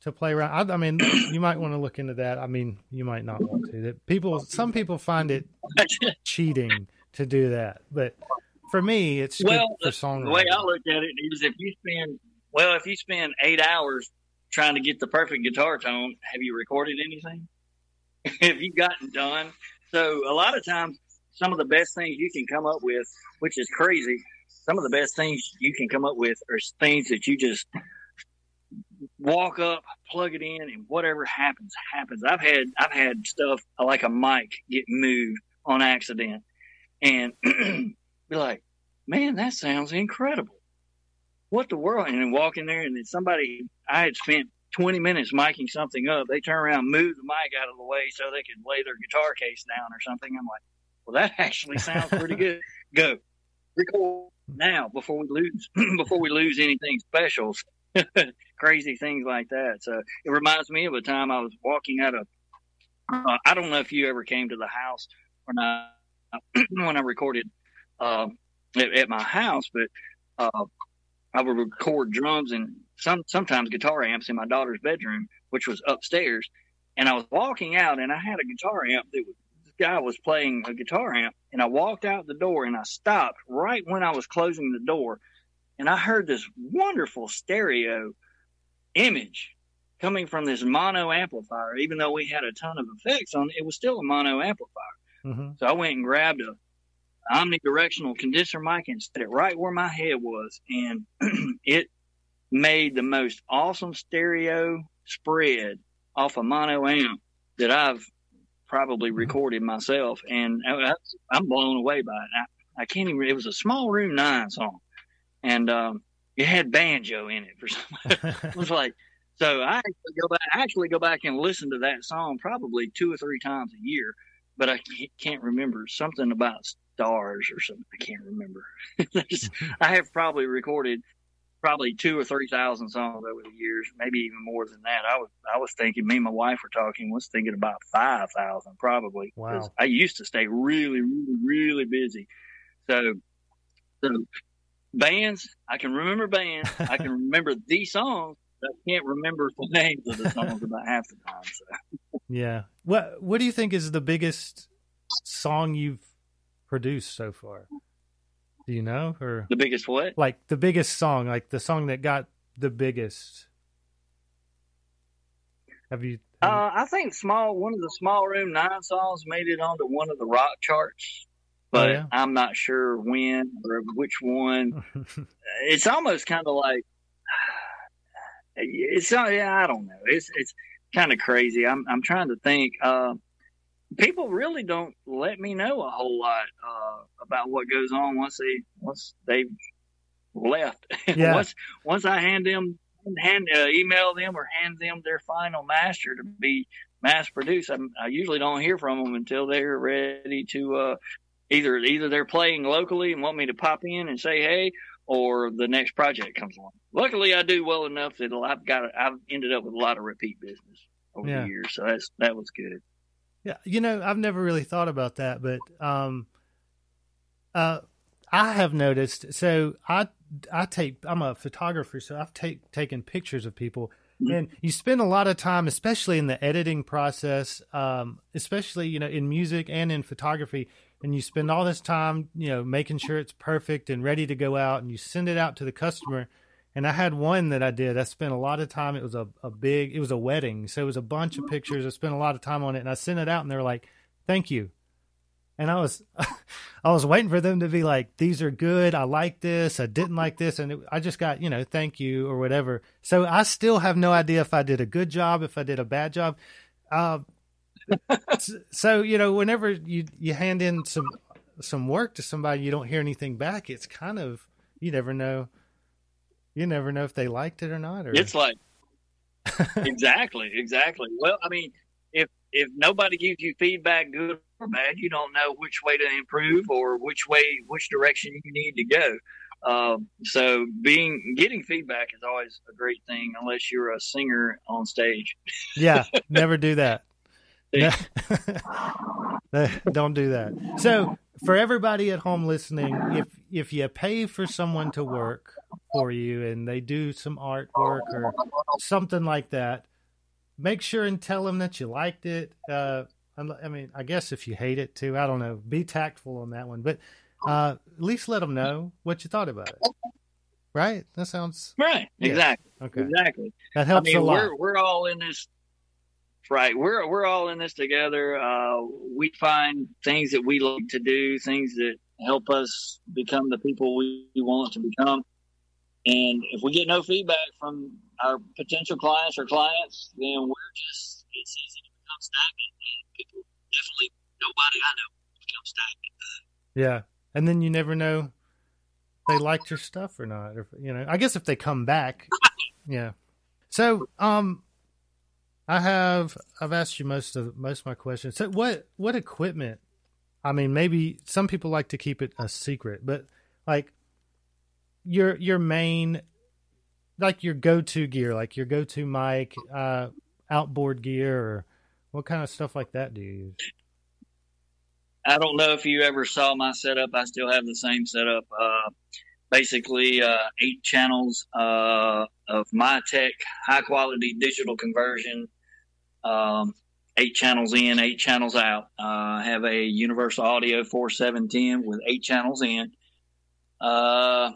To play around. I, I mean, you might want to look into that. I mean, you might not want to. That people, some people find it cheating to do that, but for me, it's Well, The way I look at it is if you spend well, if you spend eight hours trying to get the perfect guitar tone, have you recorded anything? have you gotten done? So a lot of times some of the best things you can come up with, which is crazy, some of the best things you can come up with are things that you just walk up, plug it in, and whatever happens, happens. I've had I've had stuff like a mic get moved on accident and be like, man, that sounds incredible. What the world? And then walk in there, and then somebody, I had spent 20 minutes miking something up. They turn around, move the mic out of the way so they could lay their guitar case down or something. I'm like, well, that actually sounds pretty good. Go record now before we lose before we lose anything special. Crazy things like that. So it reminds me of a time I was walking out of. Uh, I don't know if you ever came to the house or not when I recorded um, at, at my house, but uh, I would record drums and some sometimes guitar amps in my daughter's bedroom, which was upstairs. And I was walking out, and I had a guitar amp that was, this guy was playing a guitar amp, and I walked out the door, and I stopped right when I was closing the door, and I heard this wonderful stereo image coming from this mono amplifier. Even though we had a ton of effects on it, it was still a mono amplifier. hmm So I went and grabbed a omnidirectional condenser mic and set it right where my head was, and it made the most awesome stereo spread off a mono amp that I've probably mm-hmm. recorded myself, and I'm blown away by it. I, I can't even. It was a small room nine song, and um, it had banjo in it for some. it was like so. I actually go back. I actually go back and listen to that song probably two or three times a year, but I can't remember something about stars or something. I can't remember. I have probably recorded probably two or three thousand songs over the years, maybe even more than that. I was I was thinking, me and my wife were talking, was thinking about five thousand probably. Wow. I used to stay really, really, really busy. So, so bands, I can remember bands, I can remember the songs. I can't remember the names of the songs about half the time. So. Yeah. What What do you think is the biggest song you've produced so far? Do you know or the biggest what? Like the biggest song, like the song that got the biggest. Have you? Have uh, I think small. One of the small room nine songs made it onto one of the rock charts, but oh, yeah? I'm not sure when or which one. it's almost kind of like it's. Uh, yeah, I don't know. It's it's kind of crazy. I'm I'm trying to think. Uh, people really don't let me know a whole lot uh, about what goes on once they once they've left. Yeah. once once I hand them hand uh, email them or hand them their final master to be mass produced, I, I usually don't hear from them until they're ready to uh, either either they're playing locally and want me to pop in and say hey, or the next project comes along. Luckily, I do well enough that I've got I've ended up with a lot of repeat business over yeah. the years, so that's that was good. Yeah, you know, I've never really thought about that, but um, uh, I have noticed. So I I take I'm a photographer, so I've take taken pictures of people, mm-hmm. and you spend a lot of time, especially in the editing process, um, especially you know in music and in photography, and you spend all this time, you know, making sure it's perfect and ready to go out, and you send it out to the customer and I had one that I did. I spent a lot of time. It was a, a big, it was a wedding. So it was a bunch of pictures. I spent a lot of time on it and I sent it out and they're like, thank you. And I was, I was waiting for them to be like, these are good. I like this. I didn't like this. And it, I just got, you know, thank you or whatever. So I still have no idea if I did a good job, if I did a bad job. Uh, so, you know, whenever you, you hand in some, some work to somebody, you don't hear anything back. It's kind of, you never know you never know if they liked it or not. Or... It's like exactly, exactly. Well, I mean, if if nobody gives you feedback, good or bad, you don't know which way to improve or which way, which direction you need to go. Um, so being getting feedback is always a great thing, unless you're a singer on stage. yeah, never do that. don't do that. So for everybody at home listening, if if you pay for someone to work for you and they do some artwork or something like that, make sure and tell them that you liked it. Uh, I mean, I guess if you hate it too, I don't know. Be tactful on that one, but uh, at least let them know what you thought about it. Right? That sounds right. Yeah. Exactly. Okay. Exactly. That helps I mean, a lot. We're we're all in this. Right. We're we're all in this together. Uh, we find things that we like to do, things that help us become the people we want to become. And if we get no feedback from our potential clients or clients, then we're just, it's easy to become stagnant. And people definitely, nobody I know become stagnant. Yeah. And then you never know they liked your stuff or not. Or, you know, I guess if they come back, yeah. So, um, I have I've asked you most of most of my questions. So what what equipment? I mean, maybe some people like to keep it a secret, but like your your main like your go-to gear, like your go-to mic, uh, outboard gear, or what kind of stuff like that do you use? I don't know if you ever saw my setup. I still have the same setup. Uh, basically, uh, eight channels uh, of tech high quality digital conversion. Um, eight channels in, eight channels out. Uh, I have a Universal Audio 4710 with eight channels in. Uh,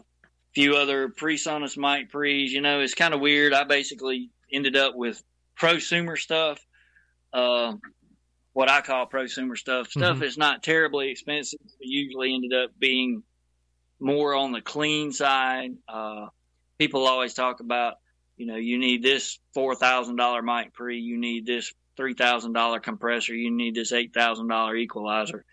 few other PreSonus mic pre's. You know, it's kind of weird. I basically ended up with prosumer stuff. Uh, what I call prosumer stuff. Stuff Mhm. that's not terribly expensive. Usually ended up being more on the clean side. Uh, people always talk about, you know, you need this four thousand dollar mic pre, you need this three thousand dollar compressor, you need this eight thousand dollar equalizer.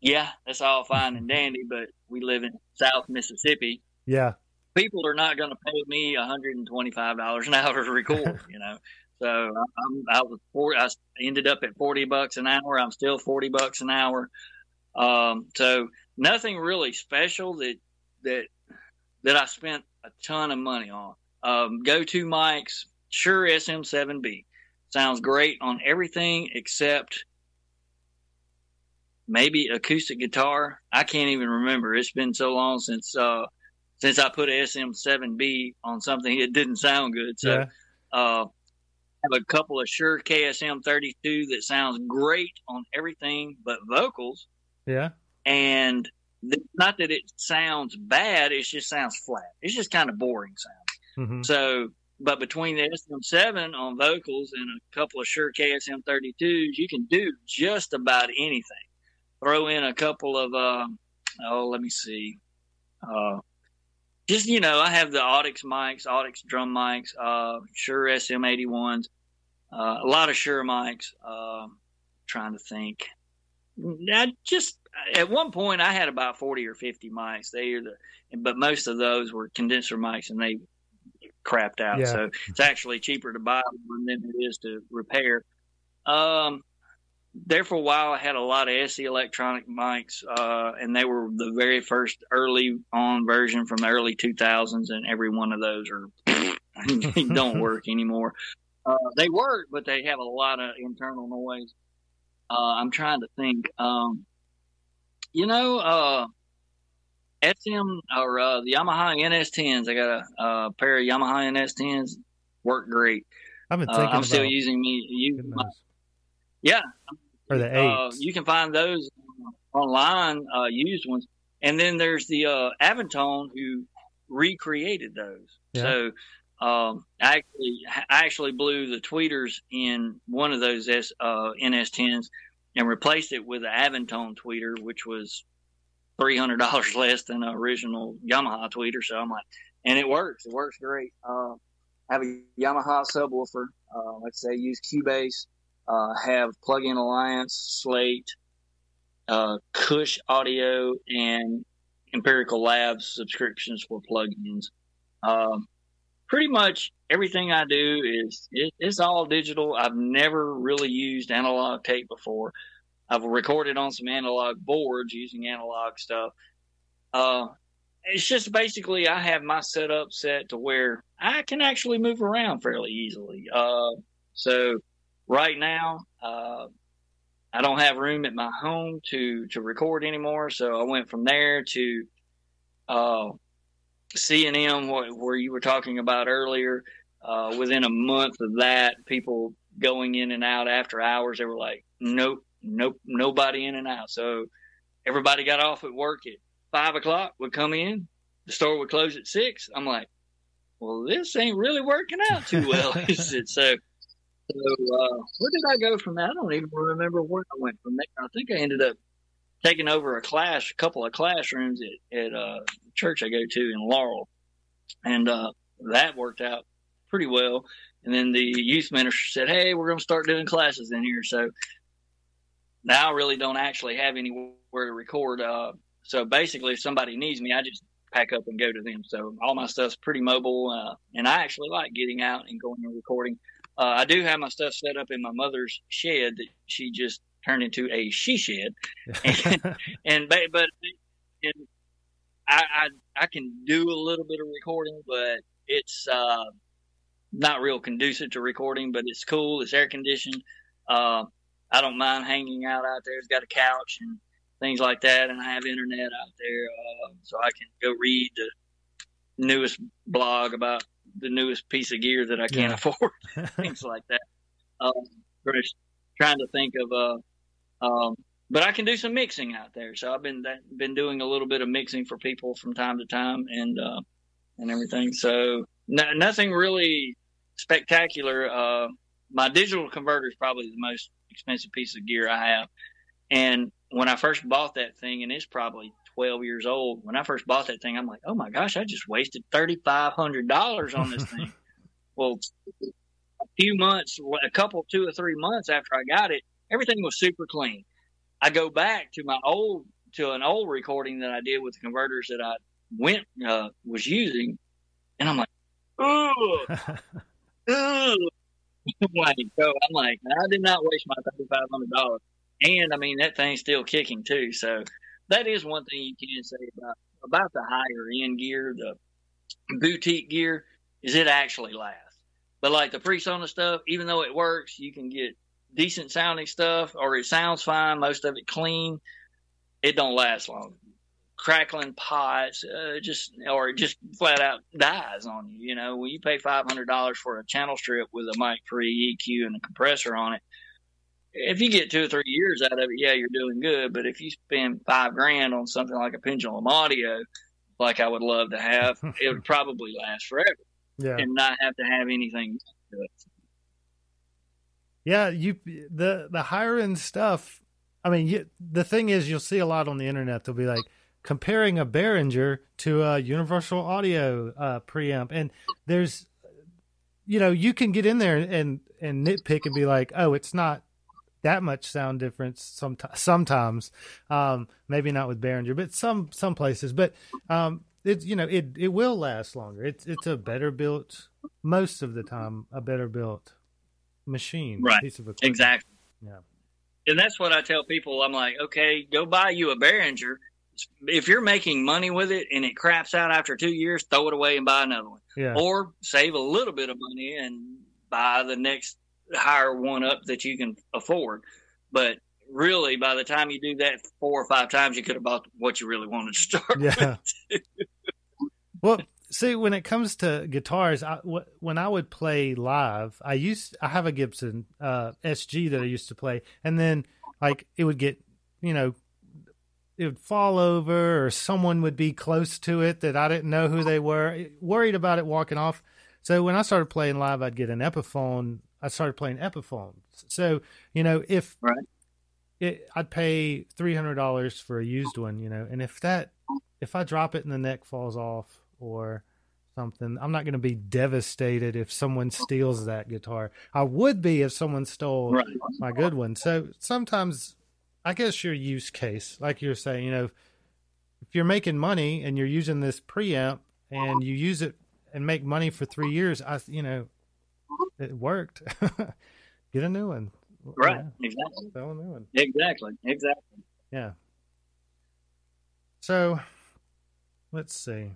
Yeah, that's all fine and dandy, but we live in South Mississippi. Yeah. People are not going to pay me hundred and twenty five dollars an hour to record, you know. So I'm, I was four, I ended up at forty bucks an hour. I'm still forty bucks an hour. Um, so nothing really special that that that I spent a ton of money on. Um, go to mics, Shure SM7B sounds great on everything except maybe acoustic guitar. I can't even remember. It's been so long since uh, since I put a SM7B on something it didn't sound good. So Yeah. uh, have a couple of Shure KSM 32 that sounds great on everything but vocals. Yeah. And th- not that it sounds bad, it just sounds flat. It's just kind of boring sound. Hmm So, but between the SM7 on vocals and a couple of Shure KSM 32s, you can do just about anything. Throw in a couple of, uh, oh, let me see. Uh, just, you know, I have the Audix mics, Audix drum mics, uh, Shure SM81s, uh, a lot of Shure mics. Uh, trying to think. I just, at one point, I had about 40 or 50 mics. They are the, but most of those were condenser mics and they crapped out. Yeah. So it's actually cheaper to buy one than it is to repair. Um, there for a while, I had a lot of SE electronic mics, uh, and they were the very first early on version from the early 2000s, and every one of those are don't work anymore. Uh, they work, but they have a lot of internal noise. Uh, I'm trying to think. Um, you know, uh, SM or uh, the Yamaha NS10s. I got a, uh pair of Yamaha NS10s. Work great. I've been Uh, thinking I'm about still using me. Using getting my, yeah, or the uh, you can find those online, uh, used ones. And then there's the uh, Avantone who recreated those. Yeah. So um, I actually I actually blew the tweeters in one of those S, uh, NS10s and replaced it with an Avantone tweeter, which was three hundred dollars less than an original Yamaha tweeter. So I'm like, and it works. It works great. Uh, have a Yamaha subwoofer. Uh, let's say use Cubase. Uh, have Plug-in Alliance, Slate, uh, Kush Audio, and Empirical Labs subscriptions for plugins. Um, pretty much everything I do is it, it's all digital. I've never really used analog tape before. I've recorded on some analog boards using analog stuff. Uh, it's just basically I have my setup set to where I can actually move around fairly easily. Uh, so right now, uh, I don't have room at my home to to record anymore. So I went from there to uh, C and M, where you were talking about earlier. Uh, within a month of that, people going in and out after hours, they were like, "Nope, nope, nobody in and out." So everybody got off at work at five o'clock. Would come in, the store would close at six. I'm like, "Well, this ain't really working out too well, is it?" So. So uh, where did I go from that? I don't even remember where I went from there. I think I ended up taking over a class, a couple of classrooms at, at uh, church I go to in Laurel, and uh, that worked out pretty well. And then the youth minister said, "Hey, we're going to start doing classes in here." So now I really don't actually have anywhere to record. Uh, so basically, if somebody needs me, I just pack up and go to them. So all my stuff's pretty mobile, uh, and I actually like getting out and going and recording. Uh, I do have my stuff set up in my mother's shed that she just turned into a she shed, and, and but and I, I I can do a little bit of recording, but it's uh, not real conducive to recording. But it's cool. It's air conditioned. Uh, I don't mind hanging out out there. It's got a couch and things like that, and I have internet out there, uh, so I can go read the newest blog about the newest piece of gear that I can't Yeah. afford, things like that. Um, trying to think of uh, um, but I can do some mixing out there. So I've been that, been doing a little bit of mixing for people from time to time, and uh, and everything. So no, nothing really spectacular. Uh, my digital converter is probably the most expensive piece of gear I have. And when I first bought that thing, and it's probably 12 years old, when I first bought that thing, I'm like, oh my gosh, I just wasted $3,500 on this thing. well, a few months, a couple, two or three months after I got it, everything was super clean. I go back to my old, to an old recording that I did with the converters that I went, uh, was using, and I'm like, oh, oh. like, so I'm like, I did not waste my $3,500 and I mean that thing's still kicking too. So that is one thing you can say about about the higher end gear, the boutique gear, is it actually lasts. But like the PreSonus stuff, even though it works, you can get decent sounding stuff, or it sounds fine, most of it clean. It don't last long. Crackling pots, uh, just or it just flat out dies on you. You know, when you pay five hundred dollars for a channel strip with a mic pre EQ and a compressor on it, if you get two or three years out of it, yeah, you're doing good. But if you spend five grand on something like a pendulum audio, like I would love to have, it would probably last forever. Yeah. And not have to have anything to it. Yeah, you the the higher end stuff. I mean, you, the thing is, you'll see a lot on the internet. They'll be like comparing a Behringer to a Universal Audio uh, preamp, and there's, you know, you can get in there and and nitpick and be like, oh, it's not that much sound difference sometimes sometimes. Um, maybe not with Behringer but some some places. But um, it you know it it will last longer. It's it's a better built most of the time a better built machine right. piece of equipment. exactly. Yeah. And that's what I tell people. I'm like okay go buy you a Behringer if you're making money with it and it craps out after two years throw it away and buy another one yeah. or save a little bit of money and buy the next higher one up that you can afford. But really, by the time you do that four or five times, you could have bought what you really wanted to start. Yeah. well, see, when it comes to guitars, I, when I would play live, I used I have a Gibson uh, SG that I used to play, and then like it would get, you know, it would fall over, or someone would be close to it that I didn't know who they were, worried about it walking off. So when I started playing live, I'd get an Epiphone I started playing Epiphones. So you know, if right. it, I'd pay three hundred dollars for a used one, you know, and if that if I drop it and the neck falls off or something, I'm not going to be devastated if someone steals that guitar. I would be if someone stole right. my good one. So sometimes, I guess your use case, like you're saying, you know, if you're making money and you're using this preamp and you use it and make money for three years, I, you know, it worked. Get a new one. Right. Yeah. Exactly. Sell a new one. Exactly. Exactly. Yeah. So, let's see.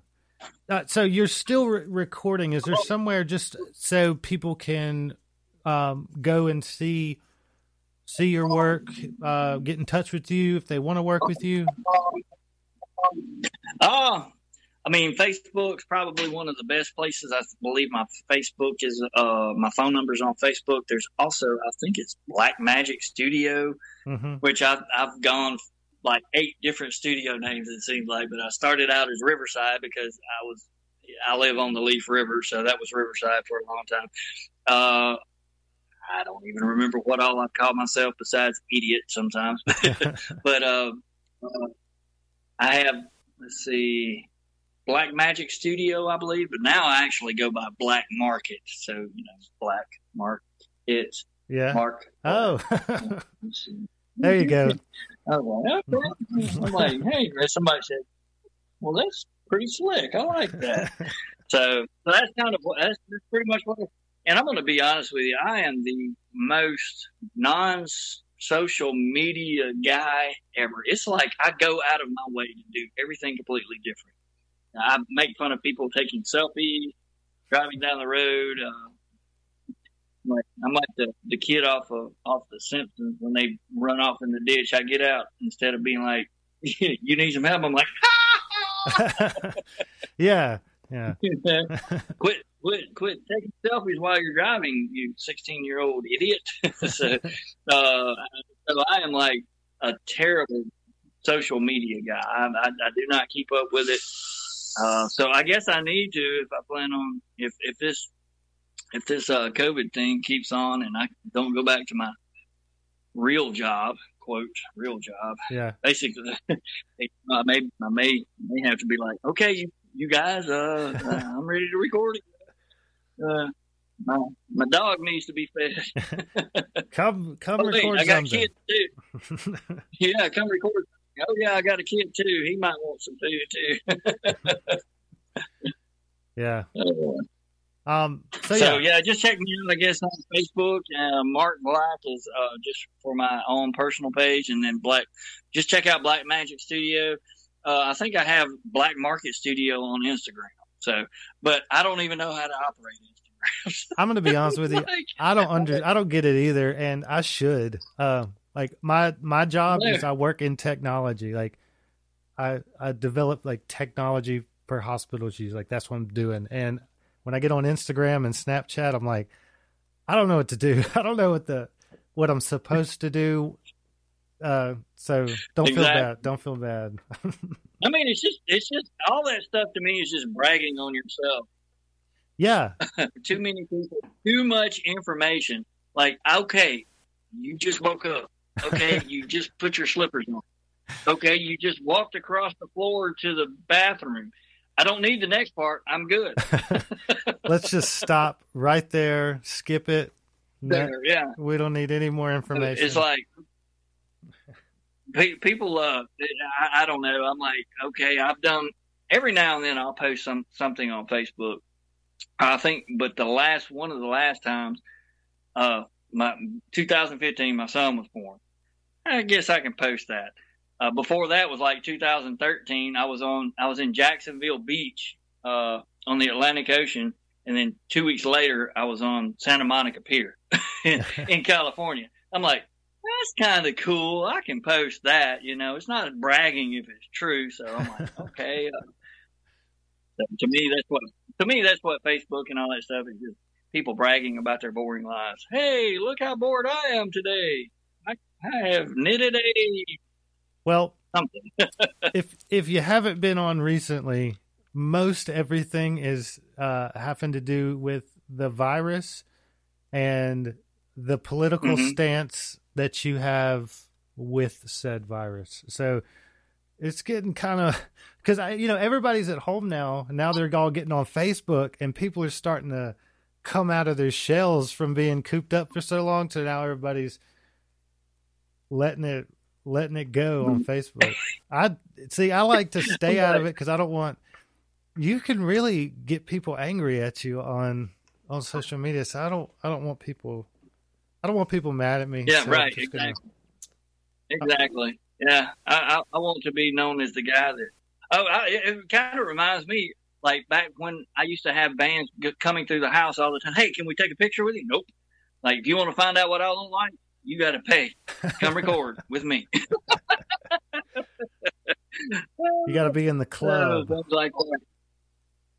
Uh, so you're still re- recording. Is there somewhere just so people can um, go and see see your work, uh, get in touch with you if they want to work with you? Oh, I mean, Facebook's probably one of the best places. I believe my Facebook is uh, my phone number's on Facebook. There's also, I think it's Black Magic Studio, mm-hmm. which I've I've gone like eight different studio names. It seems like, but I started out as Riverside because I was I live on the Leaf River, so that was Riverside for a long time. Uh, I don't even remember what all I've called myself besides idiot sometimes, but uh, uh, I have let's see Black Magic Studio, I believe, but now I actually go by Black Market. So you know, Black Mark. It's yeah. Mark. Oh, there you go. I was like, okay. I'm like, hey, somebody said, well, that's pretty slick. I like that. so, so that's kind of what that's, that's pretty much what. And I'm going to be honest with you. I am the most non social media guy ever. It's like I go out of my way to do everything completely different. I make fun of people taking selfies, driving down the road. Uh, like I'm like the, the kid off of off the Simpsons when they run off in the ditch. I get out instead of being like, "You need some help." I'm like, "Yeah, yeah." quit, quit, quit taking selfies while you're driving, you 16 year old idiot. so, uh, so I am like a terrible social media guy. I, I, I do not keep up with it. Uh, so I guess I need to if I plan on if if this if this uh, COVID thing keeps on and I don't go back to my real job quote real job. Yeah. Basically, I may I may may have to be like, okay, you you guys, uh, uh I'm ready to record. Uh, my my dog needs to be fed. come come oh, record I got something. kids too. yeah, come record. Oh yeah, I got a kid too. He might want some food too. yeah. Uh, um, so, so yeah. yeah. just check me out, I guess, on Facebook. Uh, Mark Black is uh, just for my own personal page, and then Black. Just check out Black Magic Studio. Uh, I think I have Black Market Studio on Instagram. So, but I don't even know how to operate Instagram. I'm going to be honest with you. like, I don't under. I don't get it either, and I should. Uh, like my my job is I work in technology. Like I I develop like technology for hospitals use. Like that's what I'm doing, and when I get on Instagram and Snapchat, I'm like, I don't know what to do. I don't know what the what I'm supposed to do. Uh, so don't exactly. feel bad. Don't feel bad. I mean, it's just it's just all that stuff to me is just bragging on yourself. Yeah. too many people, too much information. Like, okay, you just woke up. Okay, you just put your slippers on. Okay, you just walked across the floor to the bathroom. I don't need the next part. I'm good. Let's just stop right there. Skip it. There, yeah. We don't need any more information. It's like people. Uh, I, I don't know. I'm like, okay, I've done every now and then. I'll post some something on Facebook. I think, but the last one of the last times, uh, my 2015, my son was born. I guess I can post that. Uh, before that was like 2013. I was on, I was in Jacksonville Beach, uh, on the Atlantic Ocean. And then two weeks later, I was on Santa Monica Pier in, in California. I'm like, that's kind of cool. I can post that, you know, it's not bragging if it's true. So I'm like, okay. Uh, to me, that's what, to me, that's what Facebook and all that stuff is just people bragging about their boring lives. Hey, look how bored I am today. I, I have knitted a well, if if you haven't been on recently, most everything is uh, having to do with the virus and the political mm-hmm. stance that you have with said virus. So it's getting kind of because I, you know, everybody's at home now. Now they're all getting on Facebook, and people are starting to come out of their shells from being cooped up for so long. So now everybody's letting it letting it go on mm-hmm. Facebook. I see. I like to stay out of it because I don't want. You can really get people angry at you on on social media. So I don't. I don't want people. I don't want people mad at me. Yeah. So right. Exactly. Gonna, exactly. Yeah. I, I, I want to be known as the guy that. Oh, I, it kind of reminds me like back when I used to have bands coming through the house all the time. Hey, can we take a picture with you? Nope. Like, if you want to find out what I look like, you got to pay. Come record with me. you got to be in the club. like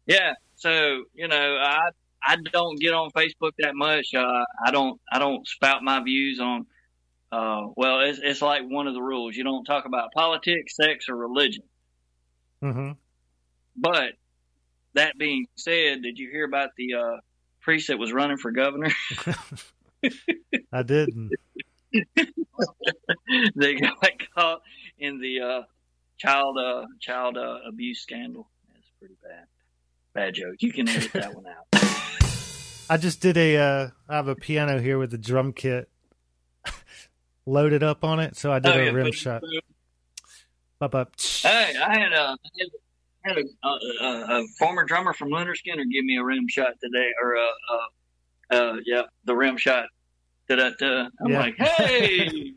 Yeah. So you know, I I don't get on Facebook that much. Uh, I don't I don't spout my views on. Uh, well, it's it's like one of the rules. You don't talk about politics, sex, or religion. Mm-hmm. But that being said, did you hear about the uh, priest that was running for governor? I didn't. they got caught in the uh, child uh, child uh, abuse scandal. That's pretty bad. Bad joke. You can edit that one out. I just did a. Uh, I have a piano here with the drum kit loaded up on it, so I did oh, a yeah, rim shot. Up, up. Hey, I had a had a, a, a, former drummer from Lynyrd Skynyrd give me a rim shot today, or a, uh, uh, yeah, the rim shot. I'm yeah. like, hey,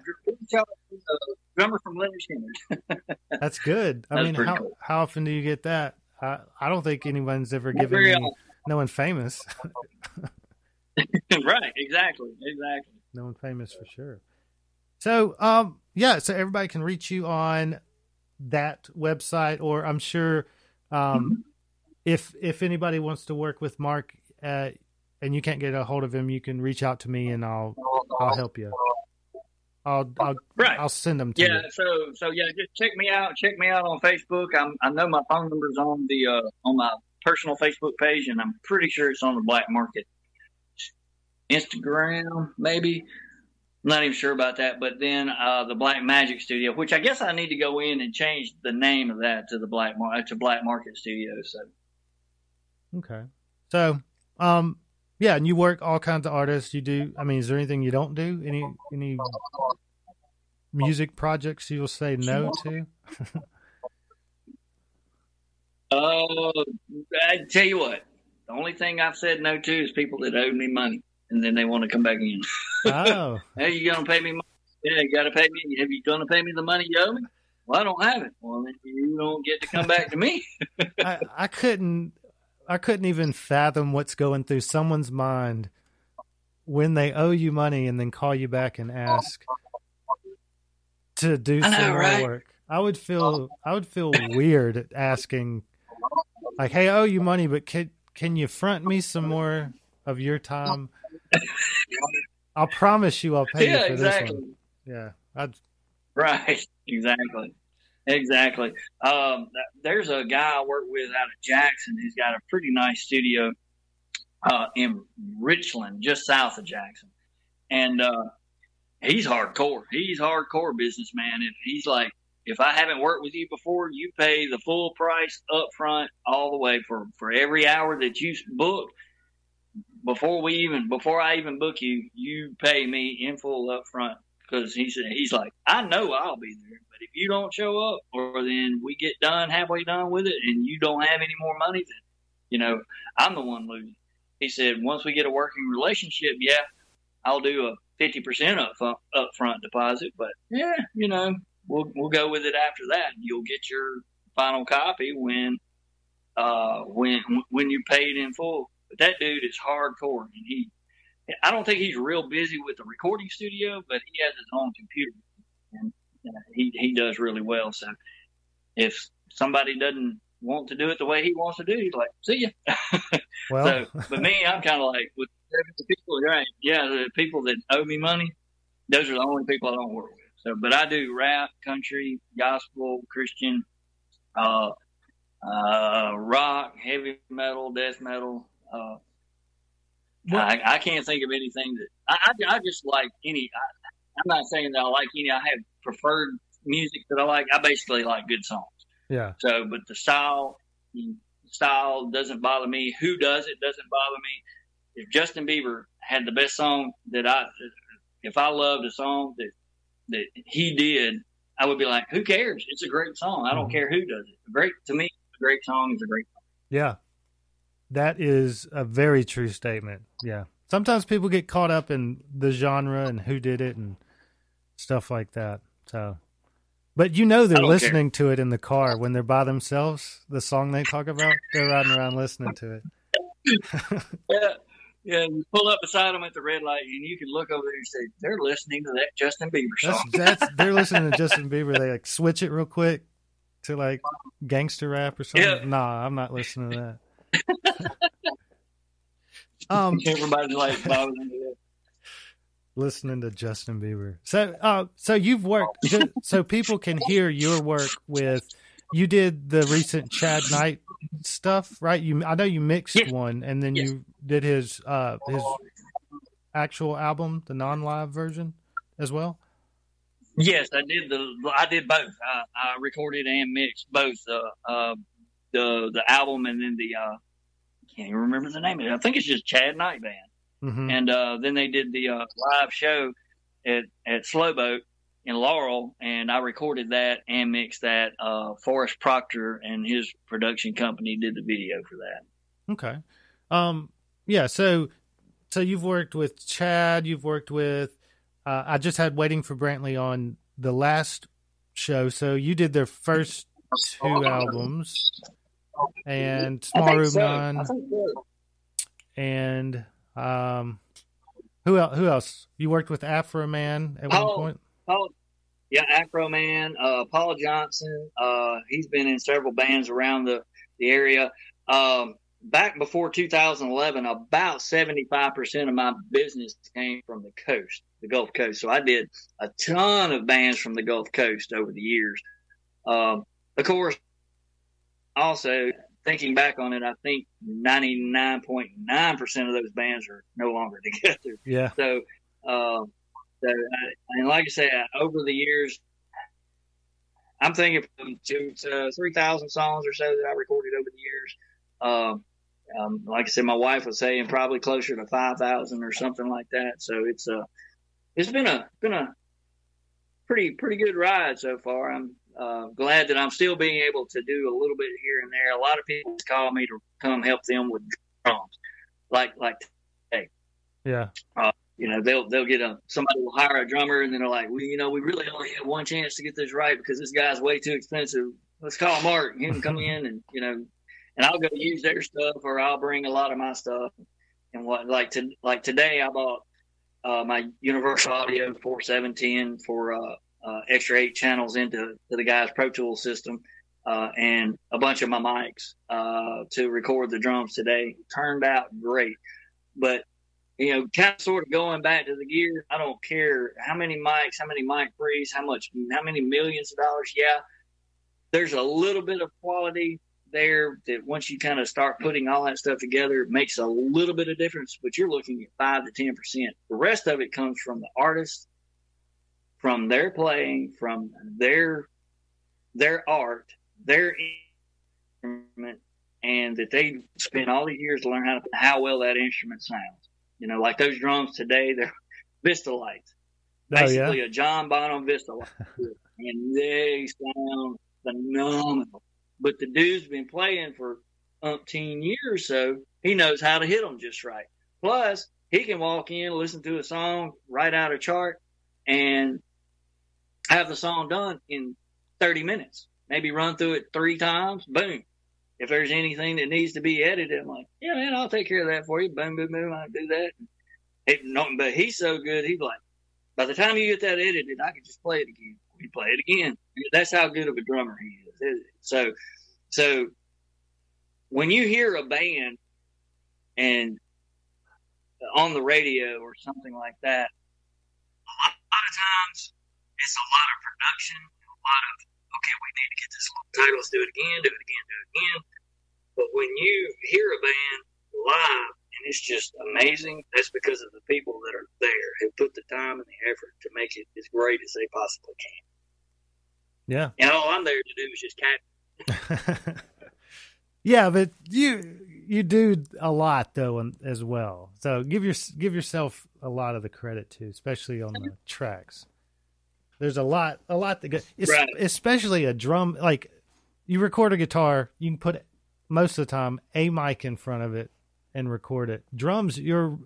drummer from Lynyrd Skynyrd. That's good. I That's mean, how cool. how often do you get that? I, I don't think anyone's ever given me no one famous. right, exactly, exactly. No one famous for sure. So, um, yeah, so everybody can reach you on that website, or I'm sure, um, mm-hmm. if if anybody wants to work with Mark, uh, and you can't get a hold of him, you can reach out to me and I'll I'll help you. I'll I'll right. I'll send them to yeah, you. so so yeah, just check me out. Check me out on Facebook. I'm, I know my phone number's on the uh, on my personal Facebook page, and I'm pretty sure it's on the black market. Instagram, maybe. I'm not even sure about that. But then uh, the Black Magic Studio, which I guess I need to go in and change the name of that to the Black Mar- to Black Market Studio. So okay, so um, yeah, and you work all kinds of artists. You do. I mean, is there anything you don't do? Any any music projects you'll say no to? uh, I tell you what, the only thing I've said no to is people that owe me money and then they want to come back in. Oh, hey, you gonna pay me? Money? Yeah, you got to pay me. Have you gonna pay me the money you owe me? Well, I don't have it. Well, then you don't get to come back to me. I, I couldn't. I couldn't even fathom what's going through someone's mind when they owe you money and then call you back and ask to do know, some more right? work. I would feel I would feel weird asking like, "Hey, I owe you money, but can can you front me some more of your time?" I'll promise you I'll pay yeah, you for exactly. this one. Yeah, I'd, Right, exactly, exactly. Um, there's a guy I work with out of Jackson who's got a pretty nice studio uh, in Richland, just south of Jackson, and uh, he's hardcore. He's hardcore businessman, and he's like, if I haven't worked with you before, you pay the full price up front all the way for for every hour that you book. Before we even before I even book you, you pay me in full up front because he said he's like, I know I'll be there, but if you don't show up, or then we get done halfway done with it, and you don't have any more money, then you know I'm the one losing. He said once we get a working relationship, yeah, I'll do a fifty percent up upfront deposit, but yeah, you know we'll we'll go with it after that. You'll get your final copy when uh when when you paid in full. But that dude is hardcore, and he I don't think he's real busy with the recording studio, but he has his own computer, and he he does really well. So if somebody doesn't want to do it the way he wants to do, he's like, "See ya." well, so, but me, I'm kind of like with the people, right? Yeah, the people that owe me money, those are the only people I don't work with. So, but I do rap, country, gospel, Christian, uh, uh, rock, heavy metal, death metal. Uh, I, I can't think of anything that I, I, I just like any. I'm not saying that I like any. I have preferred music that I like. I basically like good songs. yeah, So, but the style, the style doesn't bother me. Who does it doesn't bother me. If Justin Bieber had the best song that I, if I loved a song that that he did, I would be like, who cares? It's a great song. I don't Mhm. care who does it. Great to me, a great song is a great song. yeah. That is a very true statement. Yeah. Sometimes people get caught up in the genre and who did it and stuff like that. So, but you know they're listening to it in the car when they're by themselves. The song they talk about, they're riding around listening to it. Yeah. Yeah, you pull up beside them at the red light, and you can look over there and say, "They're listening to that Justin Bieber That's song." that's they're listening to Justin Bieber. They like switch it real quick to like gangster rap or something. Yeah. Nah, I'm not listening to that. um, Everybody's like, bobbing into that. listening to Justin Bieber. So, uh, so you've worked, ju- so people can hear your work with. You did the recent Chad Knight stuff, right? You, I know you mixed Yes. one, and then Yes. you did his uh his actual album, the non-live version, as well. Yes, I did the. I did both. I, I recorded and mixed both uh, uh, the the album and then the. Can't even remember the name of it. I think it's just Chad Knight Band. hmm And uh, then they did the uh, live show at at Slowboat in Laurel, and I recorded that and mixed that. Uh, Forrest Proctor and his production company did the video for that. Okay. Um. Yeah. So, so you've worked with Chad. You've worked with. Uh, I just had waiting for Brantley on the last show. So you did their first two albums, and Small Room so. Nine, I think so. and um, who else? Who else? You worked with Afroman at one Paul- point. Paul, yeah, Afroman, uh, Paul Johnson. Uh, he's been in several bands around the, the area. Um, back before 2011, about 75% of my business came from the coast, the Gulf Coast. So I did a ton of bands from the Gulf Coast over the years. Um, of course, also thinking back on it, I think 99.9% of those bands are no longer together. Yeah. So, um, So, uh, and like I said, over the years, I'm thinking from two to three thousand songs or so that I recorded over the years. Um, um, like I said, my wife was saying probably closer to five thousand or something like that. So it's uh, it's been a been a pretty pretty good ride so far. I'm uh, glad that I'm still being able to do a little bit here and there. A lot of people call me to come help them with drums, like like today. Yeah. Uh, you know, they'll they'll get a somebody will hire a drummer, and then they're like, well, you know, we really only have one chance to get this right because this guy's way too expensive. Let's call Mark. He can come in and you know, and I'll go use their stuff, or I'll bring a lot of my stuff. And what like to like today, I bought uh, my Universal Audio 4710 for uh, uh, extra eight channels into the guy's Pro Tools system. Uh, and a bunch of my mics uh, to record the drums today. Turned out great, but you know, kind of sort of going back to the gear. I don't care how many mics, how many mic pre's, how much, how many millions of dollars. Yeah, there's a little bit of quality there that once you kind of start putting all that stuff together, it makes a little bit of difference. But you're looking at five to ten percent. The rest of it comes from the artist, from their playing, from their their art, their instrument, and that they spent all these years to learn how to how well that instrument sounds. You know, like those drums today, they're Vistalites. Basically oh, yeah? a John Bonham Vistalite. and they sound phenomenal. But the dude's been playing for umpteen years, so he knows how to hit them just right. Plus, he can walk in, listen to a song, write out a chart, and have the song done in 30 minutes. Maybe run through it three times, boom, if there's anything that needs to be edited, I'm like, yeah, man, I'll take care of that for you. Boom, boom, boom. I do that. It, no, but he's so good. He's like, by the time you get that edited, I can just play it again. We play it again. That's how good of a drummer he is. So, so when you hear a band and on the radio or something like that, a lot, a lot of times it's a lot of production, a lot of okay, we need to get this little title. Let's do it again, do it again, do it again. But when you hear a band live and it's just amazing, that's because of the people that are there who put the time and the effort to make it as great as they possibly can. Yeah. And all I'm there to do is just catch. yeah, but you you do a lot though as well. So give your give yourself a lot of the credit too, especially on the tracks. There's a lot, a lot that go, right. especially a drum. Like you record a guitar, you can put most of the time a mic in front of it and record it. Drums, you're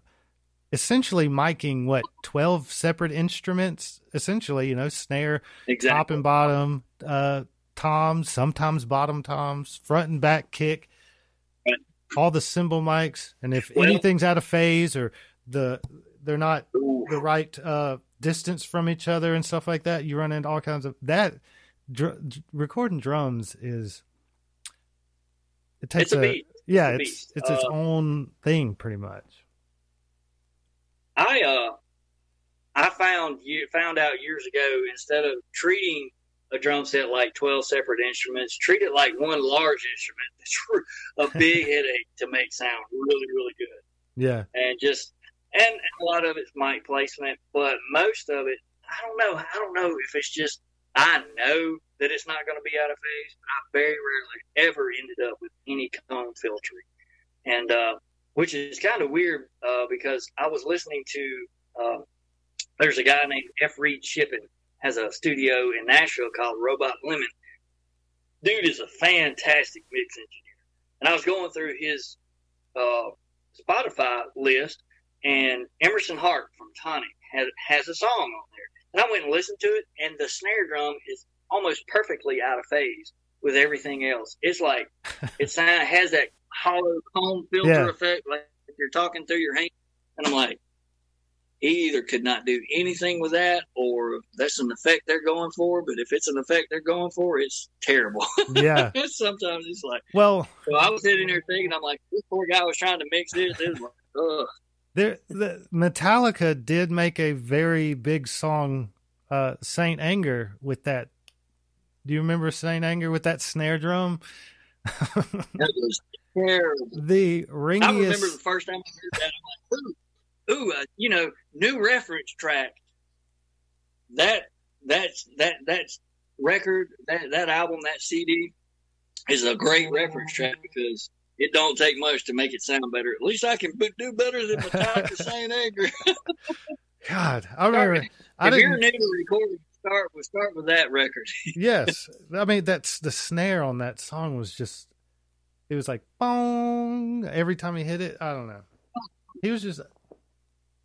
essentially miking what twelve separate instruments. Essentially, you know, snare, exactly. top and bottom, uh, toms, sometimes bottom toms, front and back kick, right. all the cymbal mics, and if well, anything's out of phase or the they're not the right uh, distance from each other and stuff like that. You run into all kinds of that. Dr- recording drums is it takes it's a, beat. yeah, it's it's it's its uh, own thing pretty much. I uh I found you found out years ago instead of treating a drum set like 12 separate instruments, treat it like one large instrument that's a big headache to make sound really, really good. Yeah. And just and a lot of it's mic placement, but most of it, I don't know. I don't know if it's just I know that it's not going to be out of phase, I very rarely ever ended up with any comb filtering, and uh, which is kind of weird uh, because I was listening to uh, there's a guy named F. Reid Shippen has a studio in Nashville called Robot Lemon. Dude is a fantastic mix engineer, and I was going through his uh, Spotify list and Emerson Hart from Tonic has, has a song on there. And I went and listened to it, and the snare drum is almost perfectly out of phase with everything else. It's like it sound, has that hollow comb filter Yeah. effect, like you're talking through your hand. And I'm like, he either could not do anything with that, or that's an effect they're going for. But if it's an effect they're going for, it's terrible. Yeah. Sometimes it's like, Well, so I was sitting there thinking, I'm like, this poor guy was trying to mix this. It was like, ugh. There the Metallica did make a very big song uh Saint Anger with that. Do you remember Saint Anger with that snare drum? That was terrible. the ringiest. I remember the first time I heard that. I'm like, ooh, ooh, uh, you know, new reference track. that that's that that's record that that album that CD is a great reference track because it don't take much to make it sound better. At least I can do better than Metallica Saint Anger. God, I remember. If I didn't, you're new to recording, start with start with that record. yes, I mean that's the snare on that song was just. It was like bong every time he hit it. I don't know. He was just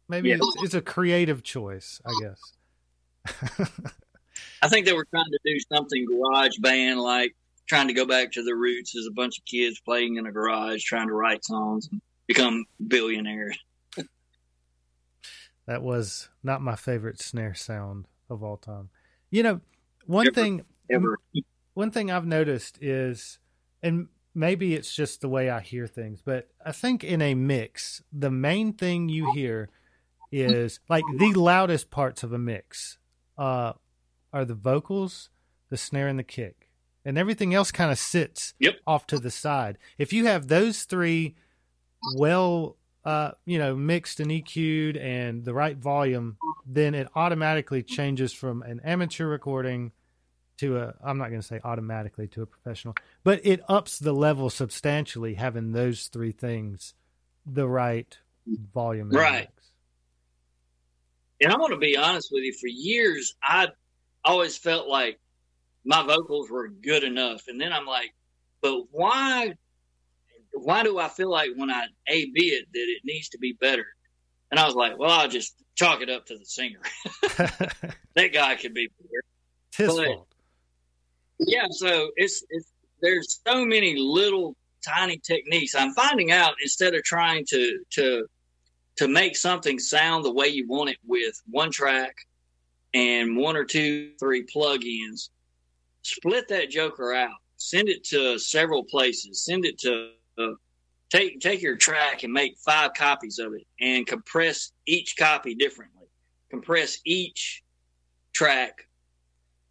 maybe Yeah. it's, it's a creative choice, I guess. I think they were trying to do something garage band like, trying to go back to the roots as a bunch of kids playing in a garage, trying to write songs and become billionaires. That was not my favorite snare sound of all time. You know, one Ever. thing Ever. one thing I've noticed is, and maybe it's just the way I hear things, but I think in a mix, the main thing you hear is like the loudest parts of a mix uh, are the vocals, the snare, and the kick, and everything else kind of sits Yep. off to the side. If you have those three well, uh, you know, mixed and EQ'd and the right volume, then it automatically changes from an amateur recording to a I'm not going to say automatically to a professional, but it ups the level substantially having those three things the right volume and Right. mix. And I'm going to be honest with you. For years, I always felt like my vocals were good enough, and then I'm like, but why? Why do I feel like when I A B it that it needs to be better? And I was like, well, I'll just chalk it up to the singer. that guy could be better. his But- fault. Yeah, so it's it's there's so many little tiny techniques. I'm finding out instead of trying to to to make something sound the way you want it with one track and one or two, three plugins, split that joker out. Send it to several places. Send it to uh, take take your track and make five copies of it and compress each copy differently. Compress each track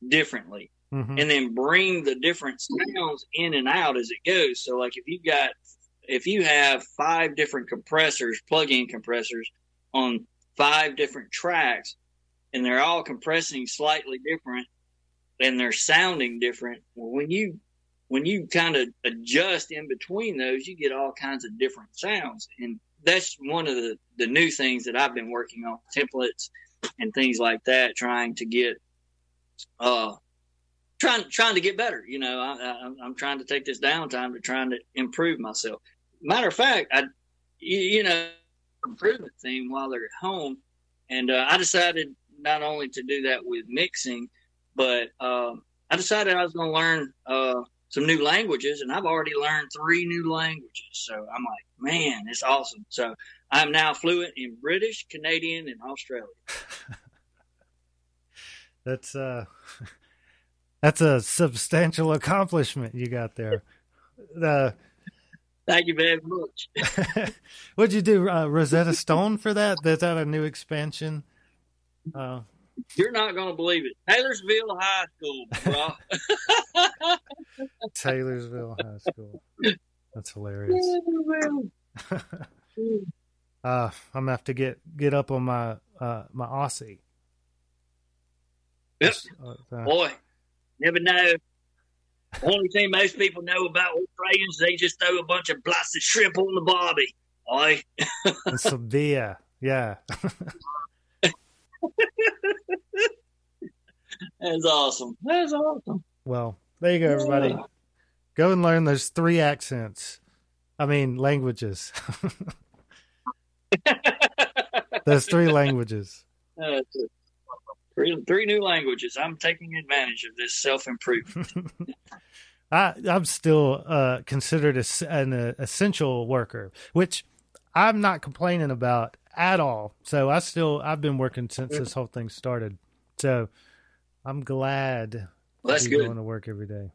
differently Mhm. and then bring the different sounds in and out as it goes. So, like if you've got, if you have five different compressors, plug-in compressors on five different tracks, and they're all compressing slightly different, and they're sounding different. Well, when you when you kind of adjust in between those, you get all kinds of different sounds, and that's one of the the new things that I've been working on templates and things like that, trying to get. Uh, trying trying to get better. You know, I, I'm trying to take this downtime to trying to improve myself. Matter of fact, I, you, you know, improvement thing while they're at home, and uh, I decided not only to do that with mixing, but um, I decided I was going to learn uh, some new languages, and I've already learned three new languages. So I'm like, man, it's awesome. So I'm now fluent in British, Canadian, and Australian. That's uh that's a substantial accomplishment you got there. The Thank you very much. what'd you do, uh, Rosetta Stone for that? that? Is that a new expansion? Uh, You're not going to believe it. Taylorsville High School, bro. Taylorsville High School. That's hilarious. Uh, I'm gonna have to get get up on my uh, my Aussie. Yep. Uh, Boy, never know. The Only thing most people know about Australians, they just throw a bunch of blasted shrimp on the barbie. Oi. and some beer. Yeah. That's awesome. That's awesome. Well, there you go, everybody. Go and learn those three accents. I mean, languages. those three languages. Uh, three, three new languages. I'm taking advantage of this self improvement. I, I'm still uh, considered a s an uh, essential worker, which I'm not complaining about at all. So I still I've been working since this whole thing started. So I'm glad Well, that's good. going to work every day.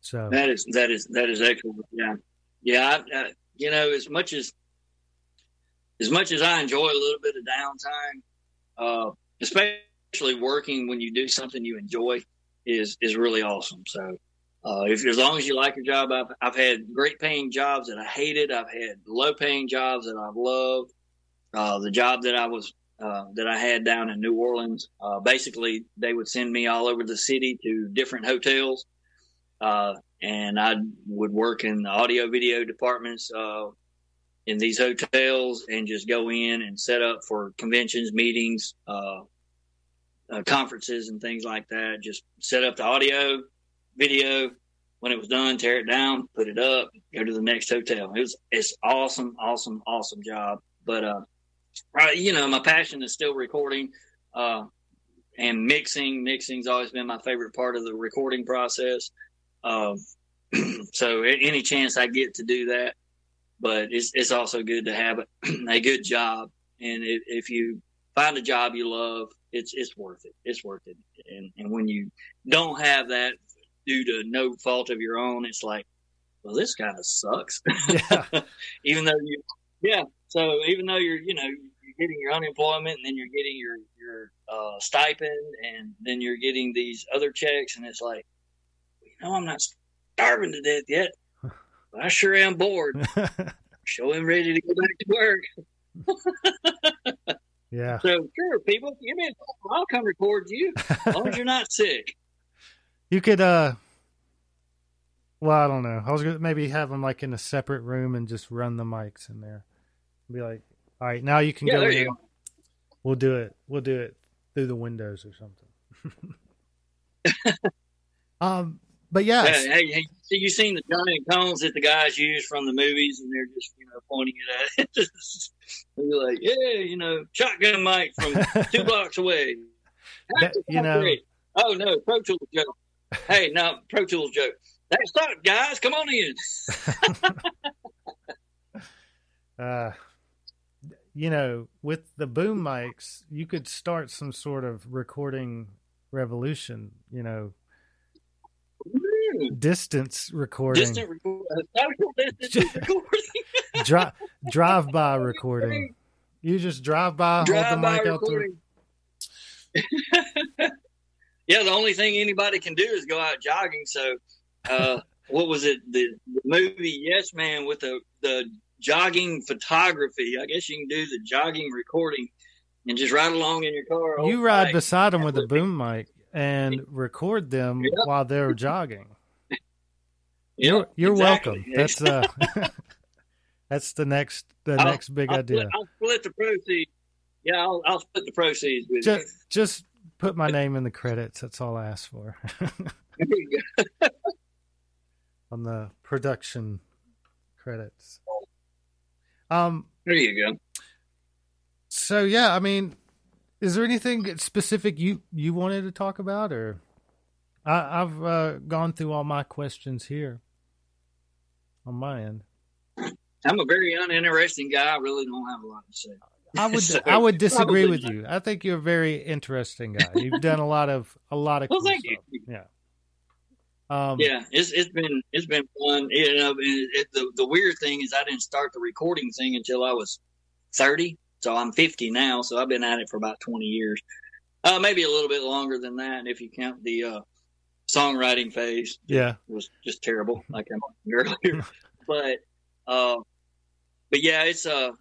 So That is that is that is excellent. Yeah, yeah. I, I, you know, as much as as much as I enjoy a little bit of downtime, uh, especially working when you do something you enjoy, is is really awesome. So, uh, if as long as you like your job, I've I've had great paying jobs that I hated. I've had low paying jobs that I've loved. Uh, the job that I was uh, that I had down in New Orleans. Uh, basically, they would send me all over the city to different hotels, uh, and I would work in the audio video departments uh, in these hotels and just go in and set up for conventions, meetings, conferences, and things like that. Just set up the audio, video. When it was done, tear it down, put it up, go to the next hotel. It was it's awesome, awesome, awesome job. But uh, you know, my passion is still recording uh, and mixing. Mixing's always been my favorite part of the recording process. Um, so any chance I get to do that, but it's it's also good to have a, good job. And if, if you find a job you love, it's it's worth it. It's worth it. And and when you don't have that due to no fault of your own, it's like, well, this kind of sucks. Yeah. even though you, yeah. So even though you're, you know, you're getting your unemployment and then you're getting your your uh, stipend and then you're getting these other checks, and it's like, you know, I'm not starving to death yet. But I sure am bored. Show him ready to go back to work. yeah. So sure, people, give me a call. I'll come record you as long as you're not sick. You could uh well, I don't know. I was gonna maybe have them like in a separate room and just run the mics in there. Be like, all right, now you can yeah, go in. Go. We'll do it. We'll do it through the windows or something. um, but yeah. yeah hey, hey, so you seen the giant cones that the guys use from the movies, and they're just you know pointing it at it. they're like, yeah, you know, shotgun mic from two blocks away. That, you know. Great. Oh no, Pro Tools joke. Hey, no, Pro Tools joke. That's up, guys. Come on in. uh, you know, with the boom mics, you could start some sort of recording revolution. You know, distance recording, distant record, uh, distance recording, Dri- drive by recording. You just drive by, drive hold the mic out there. Yeah, the only thing anybody can do is go out jogging. So, uh, what was it? The, the, movie Yes Man with the the jogging photography. I guess you can do the jogging recording and just ride along in your car. You ride beside them with a boom mic and record them while they're jogging. You're, you're exactly. welcome. That's uh, that's the next the I'll, next big I'll idea. Split, I'll split the proceeds. Yeah, I'll, I'll split the proceeds with just, you. Just put my name in the credits. That's all I ask for. On the production credits. Um, there you go. So yeah, I mean, is there anything specific you you wanted to talk about, or I, have uh, gone through all my questions here on my end. I'm a very uninteresting guy. I really don't have a lot to say. I would so, I would disagree with not. you. I think you're a very interesting guy. You've done a lot of a lot of. Well, cool thank stuff. you. Yeah. Um, yeah, it's it's been it's been fun. You know, it, it, the the weird thing is I didn't start the recording thing until I was thirty. So I'm fifty now. So I've been at it for about twenty years, uh, maybe a little bit longer than that if you count the uh, songwriting phase. Yeah, it was just terrible, like I mentioned earlier. but uh, but yeah, it's a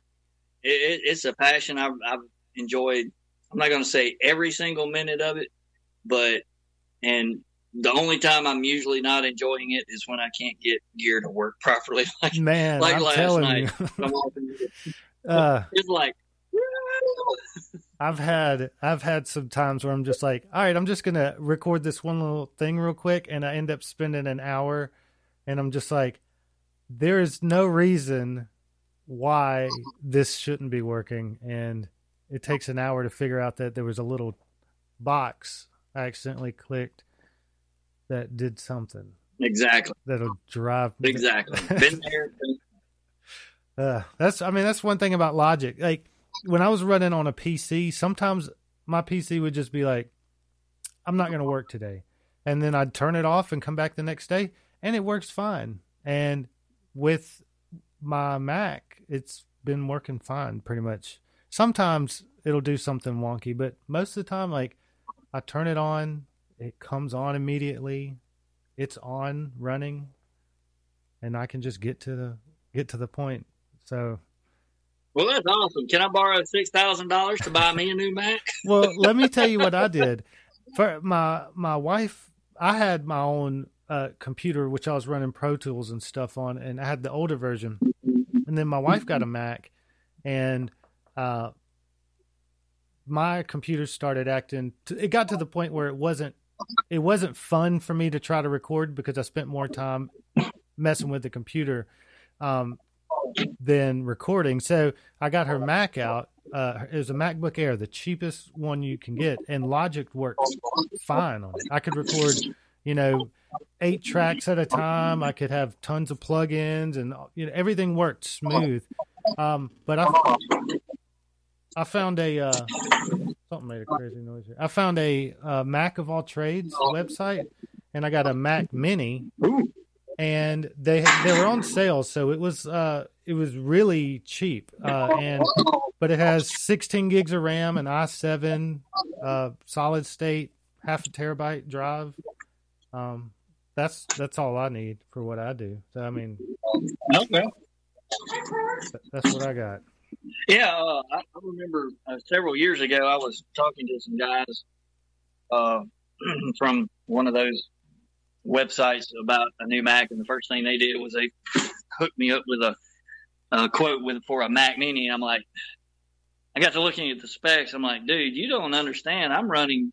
it, it's a passion I've, I've enjoyed. I'm not going to say every single minute of it, but and the only time I'm usually not enjoying it is when I can't get gear to work properly. Like man, like I'm last night, uh, it's like. I've had I've had some times where I'm just like, all right, I'm just gonna record this one little thing real quick, and I end up spending an hour, and I'm just like, there is no reason why this shouldn't be working, and it takes an hour to figure out that there was a little box I accidentally clicked that did something. Exactly. That'll drive. me. Exactly. Been there. uh, that's. I mean, that's one thing about Logic. Like when I was running on a PC, sometimes my PC would just be like, "I'm not going to work today," and then I'd turn it off and come back the next day, and it works fine. And with my Mac, it's been working fine pretty much. Sometimes it'll do something wonky, but most of the time, like I turn it on, it comes on immediately. It's on running, and I can just get to the get to the point. So, Well, that's awesome. Can I borrow six thousand dollars to buy me a new Mac? well, let me tell you what I did. For my my wife, I had my own uh, computer which I was running Pro Tools and stuff on, and I had the older version. And then my wife got a Mac, and uh, my computer started acting. T- it got to the point where it wasn't it wasn't fun for me to try to record because I spent more time messing with the computer um, than recording. So I got her Mac out. Uh, it was a MacBook Air, the cheapest one you can get, and Logic works fine on it. I could record, you know, eight tracks at a time. I could have tons of plugins, and you know everything worked smooth. Um, but I, I found a uh, something made a crazy noise here. I found a uh, Mac of all trades website, and I got a Mac Mini, and they they were on sale, so it was uh, it was really cheap. Uh, and but it has 16 gigs of RAM, an i7 uh, solid state, half a terabyte drive. Um, that's that's all I need for what I do. So I mean, Okay. that's what I got. Yeah, uh, I, I remember uh, several years ago I was talking to some guys uh, from one of those websites about a new Mac, and the first thing they did was they hooked me up with a, a quote with for a Mac Mini. I'm like, I got to looking at the specs. I'm like, dude, you don't understand. I'm running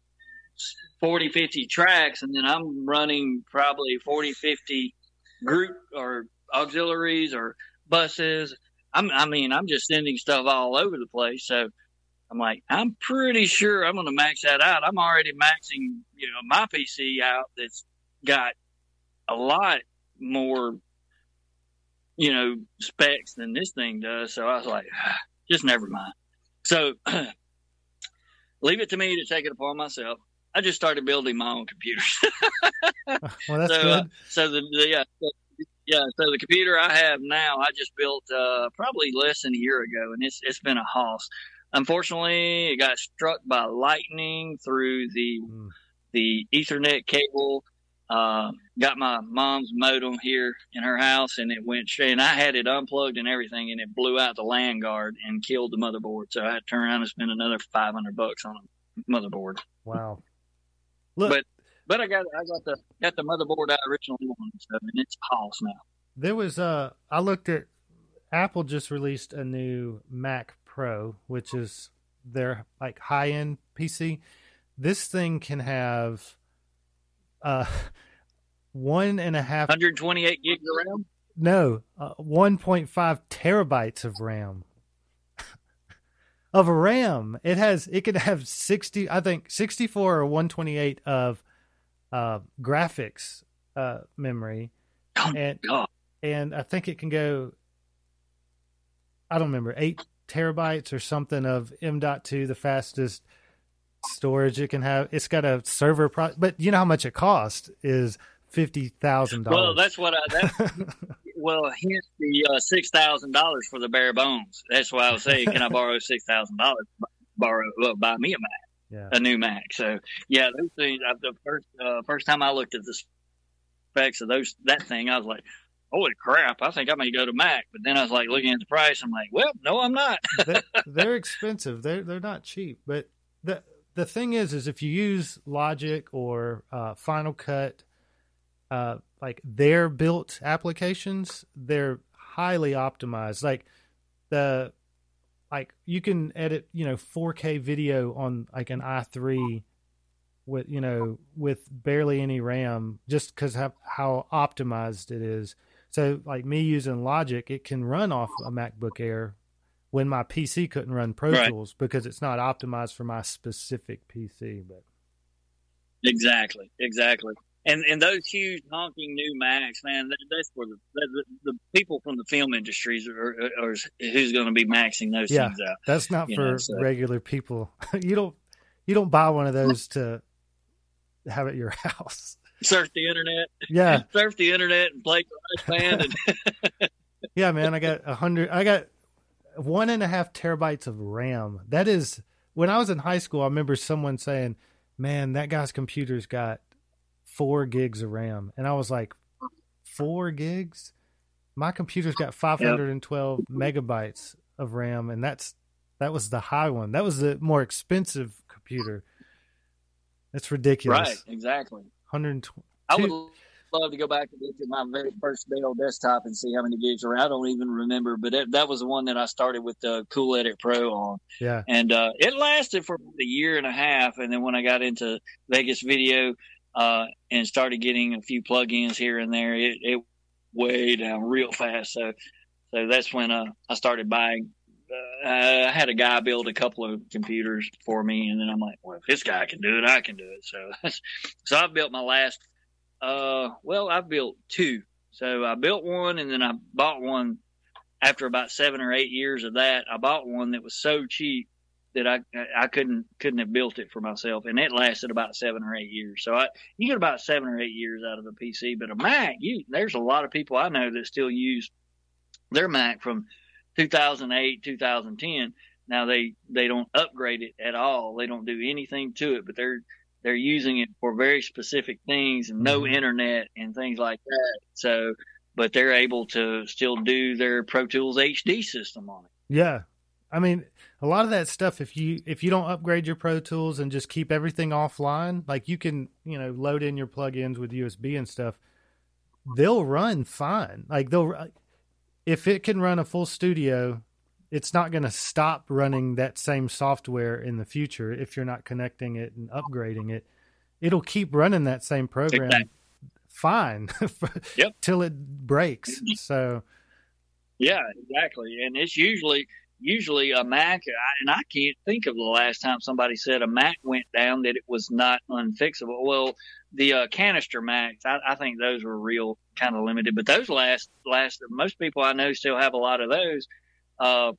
40, 50 tracks, and then I'm running probably 40, 50 group or auxiliaries or buses. I'm, I mean, I'm just sending stuff all over the place. So I'm like, I'm pretty sure I'm going to max that out. I'm already maxing, you know, my PC out that's got a lot more, you know, specs than this thing does. So I was like, just never mind. So leave it to me to take it upon myself. I just started building my own computers. Well, that's so, good. uh, so the, the yeah, so- yeah. So the computer I have now, I just built uh, probably less than a year ago, and it's it's been a hoss. Unfortunately, it got struck by lightning through the Mm. the Ethernet cable. Uh, got my mom's modem here in her house, and it went straight. And I had it unplugged and everything, and it blew out the land guard and killed the motherboard. So I had to turn around and spend another five hundred bucks on a motherboard. Wow. Look, But- But I got I got the got the motherboard I originally wanted, so and it's hoss now. there was uh I looked at Apple just released a new Mac Pro, which is their like high end PC. This thing can have uh one and a half 128 gigs of RAM. no uh, 1.5 terabytes of RAM of RAM. It has it could have 60 I think 64 or 128 of uh graphics uh memory Oh, and God. and I think it can go. I don't remember eight terabytes or something of M.2, the fastest storage it can have. It's got a server, pro- but you know how much it costs is fifty thousand dollars. Well, that's what I. That, well, hence the uh, six thousand dollars for the bare bones. That's why I was saying, can I borrow six thousand dollars? Borrow, well, buy me a Mac, yeah, a new Mac. So yeah, those things. I, the first uh, first time I looked at the specs of those that thing, I was like, holy crap! I think I may go to Mac. But then I was like looking at the price. I'm like, well, no, I'm not. they're, they're expensive. They're they're not cheap. But the the thing is, is if you use Logic or uh, Final Cut, uh, like their built applications, they're highly optimized. Like the like you can edit, you know, 4K video on like an i3 with you know with barely any RAM, just because how, how optimized it is. So like me using Logic, it can run off a MacBook Air when my PC couldn't run Pro Right. Tools because it's not optimized for my specific PC. But Exactly, exactly. And and those huge honking new Macs, man, that, that's where the, the the people from the film industries are, are, are who's going to be maxing those Yeah. things out. that's not for know, so- regular people. you don't you don't buy one of those to have at your house. Surf the internet, Yeah, surf the internet, and play GarageBand, and yeah, man. I got a hundred. I got one and a half terabytes of RAM. That is when I was in high school. I remember someone saying, "Man, that guy's computer's got four gigs of RAM," and I was like, four gigs." My computer's got 512 megabytes of RAM, and that's that was the high one. That was the more expensive computer. It's ridiculous. Right, exactly. 120. I would love to go back and look at my very first Dell desktop and see how many gigs were. I don't even remember, but it, that was the one that I started with the Cool Edit Pro on. Yeah. And uh, it lasted for a year and a half. And then when I got into Vegas video uh, and started getting a few plugins here and there, it, it way down real fast. So, so that's when uh, I started buying. Uh, I had a guy build a couple of computers for me, and then I'm like, well, if this guy can do it, I can do it. So, so I've built my last uh, well, I built two. So I built one and then I bought one after about seven or eight years of that. I bought one that was so cheap that I I couldn't couldn't have built it for myself, and it lasted about seven or eight years. So I you get about seven or eight years out of a PC, but a Mac, you there's a lot of people I know that still use their Mac from 2008 2010. Now they they don't upgrade it at all. They don't do anything to it, but they're they're using it for very specific things and no mm-hmm. internet and things like that. So, but they're able to still do their Pro Tools HD system on it. Yeah. I mean, a lot of that stuff if you if you don't upgrade your Pro Tools and just keep everything offline, like you can, you know, load in your plugins with USB and stuff, they'll run fine. Like they'll uh, if it can run a full studio, it's not going to stop running that same software in the future if you're not connecting it and upgrading it. It'll keep running that same program exactly. fine yep. till it breaks. So, yeah, exactly. And it's usually usually a Mac, and I can't think of the last time somebody said a Mac went down that it was not unfixable. Well, the uh, canister Macs, I, I think those were real kind of limited, but those last last. Most people I know still have a lot of those uh,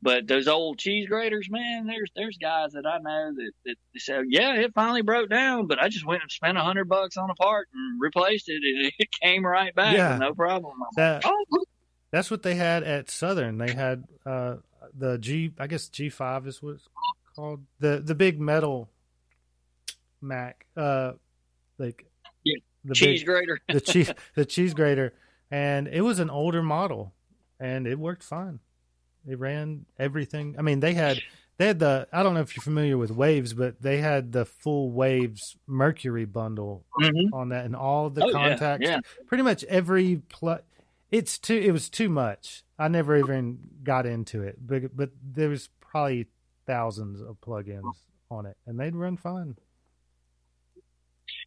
but those old cheese graters, man, there's there's guys that I know that, that they say, yeah, it finally broke down, but I just went and spent a hundred bucks on a part and replaced it, and it came right back, yeah. no problem. That, like, oh. That's what they had at Southern. They had uh, the G, I guess G five is what it's called, the the big metal Mac, uh, like yeah. the cheese big, grater, the cheese the cheese grater, and it was an older model, and it worked fine. it ran everything. I mean, they had they had the I don't know if you're familiar with Waves, but they had the full Waves Mercury bundle mm-hmm. on that and all the oh, contacts. Yeah, yeah. Pretty much every pl- it's too it was too much. I never even got into it, but but there was probably thousands of plugins on it, and they'd run fine.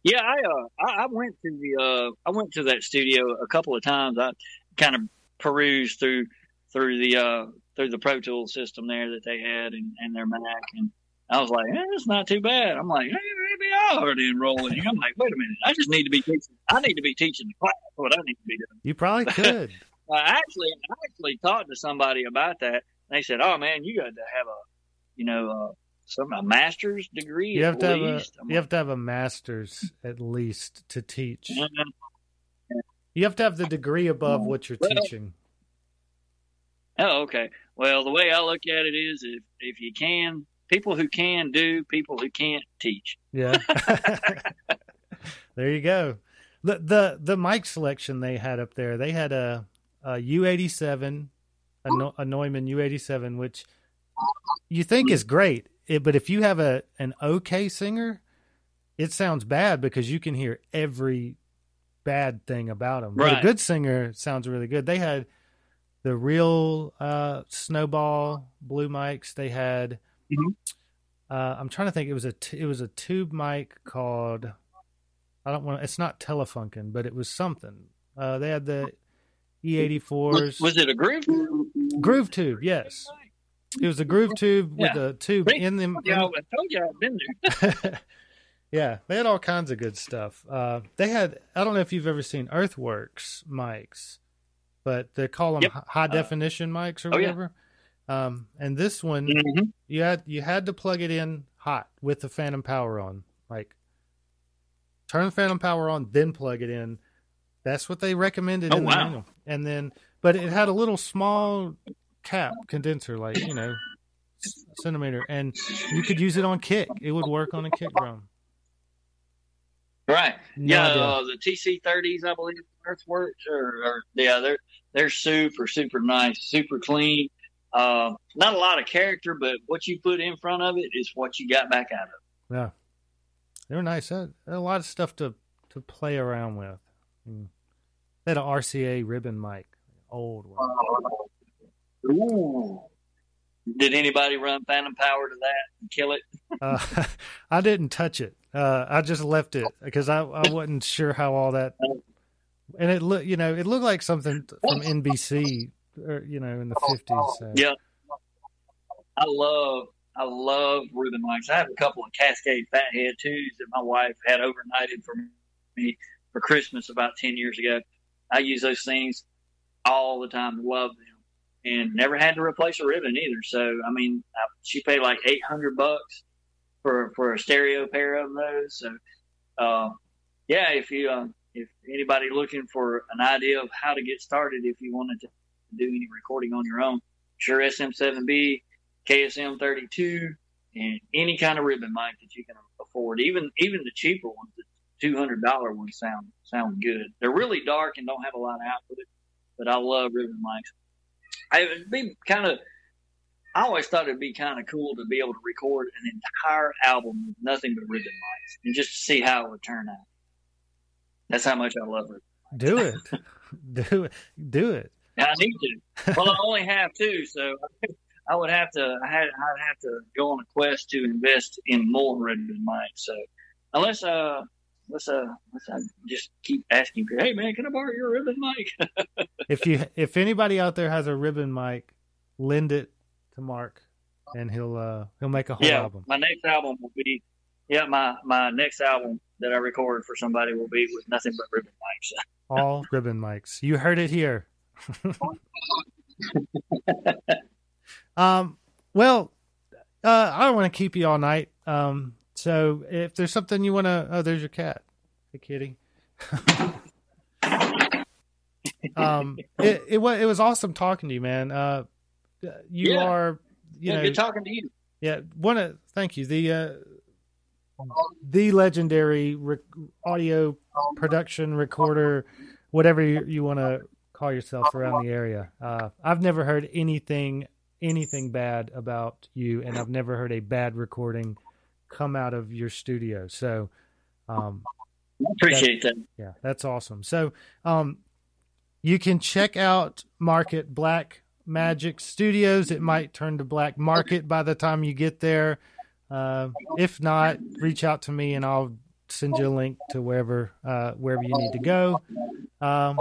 Yeah, I uh I, I went to the uh I went to that studio a couple of times. I kind of perused through through the uh through the Pro Tools system there that they had and, and their Mac. And I was like, eh, it's not too bad. I'm like, hey, maybe I already enrolling I'm like, wait a minute. I just need to be teaching. I need to be teaching the class what I need to be doing. You probably could. I actually, I actually talked to somebody about that. They said, oh man, you got to have a, you know, uh, some a master's degree. You have to least. have a, you have to have a master's at least to teach. You have to have the degree above what you're well, teaching. Oh, okay. Well, the way I look at it is, if if you can, people who can do, people who can't teach. Yeah. there you go. The the the mic selection they had up there, they had a a U eighty seven, a Neumann U eighty seven, which you think is great, it, but if you have a an okay singer, it sounds bad because you can hear every bad thing about them. Right. But a good singer sounds really good. They had the real uh, snowball blue mics. They had. Mm-hmm. Uh, I'm trying to think. It was a t- it was a tube mic called. I don't want. It's not Telefunken, but it was something. Uh, they had the E84s. Was, was, it a groove? Groove tube, yes. It was a groove tube yeah. with a tube in them. Yeah, I told you I've been there. yeah, they had all kinds of good stuff. Uh, they had. I don't know if you've ever seen Earthworks mics but they call them yep. high uh, definition uh, mics or oh, whatever. Yeah. Um, and this one, mm-hmm. you had you had to plug it in hot with the phantom power on. Like, turn the phantom power on, then plug it in. That's what they recommended oh, in wow. the manual. And then, but it had a little small cap condenser, like you know, centimeter, and you could use it on kick. It would work on a kick drum. Right. No yeah, uh, the TC30s, I believe, Earthworks, or, or yeah, they're they're super super nice, super clean. uh, not a lot of character, but what you put in front of it is what you got back out of. it. Yeah, they're nice. A lot of stuff to to play around with. Mm. They had an RCA ribbon mic, old one. Ooh. Did anybody run phantom power to that and kill it? Uh, I didn't touch it. Uh, I just left it because I, I wasn't sure how all that. And it looked, you know, it looked like something from NBC, or, you know, in the fifties. So. Yeah. I love, I love ribbon mics. I have a couple of Cascade Fathead twos that my wife had overnighted for me for Christmas about ten years ago. I use those things all the time. Love them and never had to replace a ribbon either. So I mean, I, she paid like eight hundred bucks for for a stereo pair of those. So uh, yeah, if you uh, if anybody looking for an idea of how to get started, if you wanted to do any recording on your own, Shure SM7B, KSM 32, and any kind of ribbon mic that you can afford, even even the cheaper ones, two hundred dollar ones sound sound good. They're really dark and don't have a lot of output, but I love ribbon mics. I would be kind of. I always thought it'd be kind of cool to be able to record an entire album with nothing but ribbon mics and just to see how it would turn out. That's how much I love it. Do it, do it, do it. I need to. Well, I only have two, so I would have to. I had. I'd have to go on a quest to invest in more ribbon mics. So unless uh, let's uh, let's uh, just keep asking people, hey man, can I borrow your ribbon mic? if you if anybody out there has a ribbon mic, lend it to Mark, and he'll uh he'll make a whole yeah, album. my next album will be. Yeah, my my next album that I record for somebody will be with nothing but ribbon mics. All ribbon mics. You heard it here. um. Well, uh, I don't want to keep you all night. Um. So if there's something you want to, oh, there's your cat. Hey, kitty. um, it, it was it was awesome talking to you, man. Uh, you Yeah. are, you yeah, know, good talking to you. yeah. One of thank you. The uh, the legendary rec- audio production recorder, whatever you, you want to call yourself around the area. Uh, I've never heard anything anything bad about you, and I've never heard a bad recording come out of your studio. So, um, Appreciate that. yeah, that's awesome. So, um, you can check out Market Black Magic Studios. It might turn to Black Market by the time you get there. Uh, if not, reach out to me and I'll send you a link to wherever uh, wherever you need to go. Um,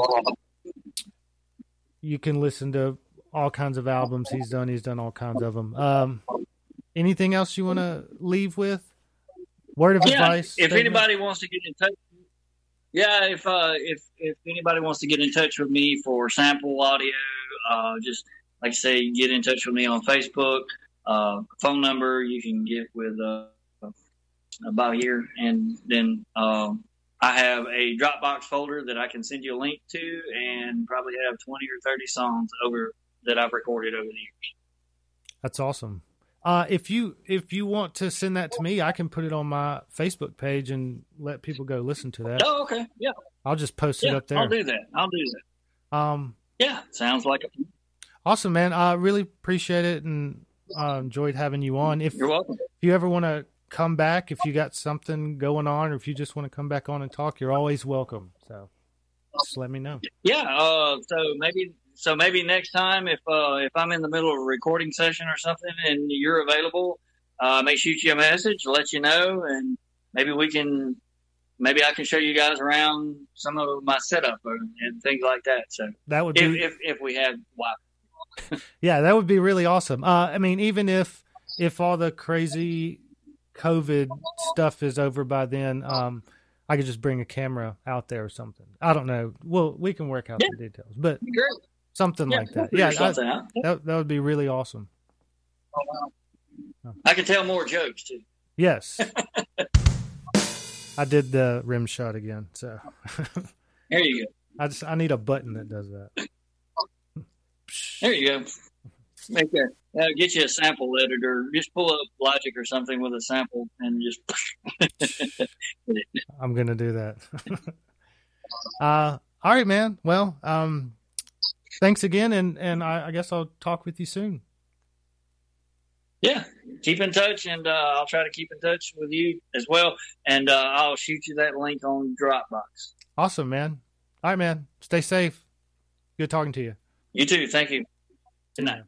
you can listen to all kinds of albums he's done. He's done all kinds of them. Um, anything else you want to leave with? Word of Yeah, advice. if statement? anybody wants to get in touch, yeah, if uh, if if anybody wants to get in touch with me for sample audio, uh, just like I say, get in touch with me on Facebook. Uh, phone number you can get with uh, about here, and then um, I have a Dropbox folder that I can send you a link to, and probably have twenty or thirty songs over that I've recorded over the years. That's awesome. Uh, if you if you want to send that to me, I can put it on my Facebook page and let people go listen to that. Oh, okay, yeah, I'll just post it up there. I'll do that. I'll do that. Um, Yeah, sounds like a. awesome, man. I really appreciate it and uh, enjoyed having you on. If You're welcome. if you ever want to come back, if you got something going on, or if you just want to come back on and talk, you're always welcome. So just let me know. Yeah. Uh, so maybe so maybe next time if uh, if I'm in the middle of a recording session or something and you're available, uh, I may shoot you a message, let you know, and maybe we can maybe I can show you guys around some of my setup and, and things like that. So That would if be if, if we have Wi yeah, that would be really awesome. Uh, I mean, even if if all the crazy COVID stuff is over by then, um, I could just bring a camera out there or something. I don't know. Well, we can work out Yeah. the details, but great. Something Yeah, like that. Yeah, I, something out. that that would be really awesome. I can tell more jokes too. Yes. I did the rim shot again, so There you go. I just I need a button that does that. There you go. Make that. Uh, get you a sample editor. Just pull up Logic or something with a sample and just. I'm gonna do that. uh, all right, man. Well, um, thanks again, and and I, I guess I'll talk with you soon. Yeah, keep in touch, and uh, I'll try to keep in touch with you as well. And uh, I'll shoot you that link on Dropbox. Awesome, man. All right, man. Stay safe. Good talking to you. You too. Thank you. Good night.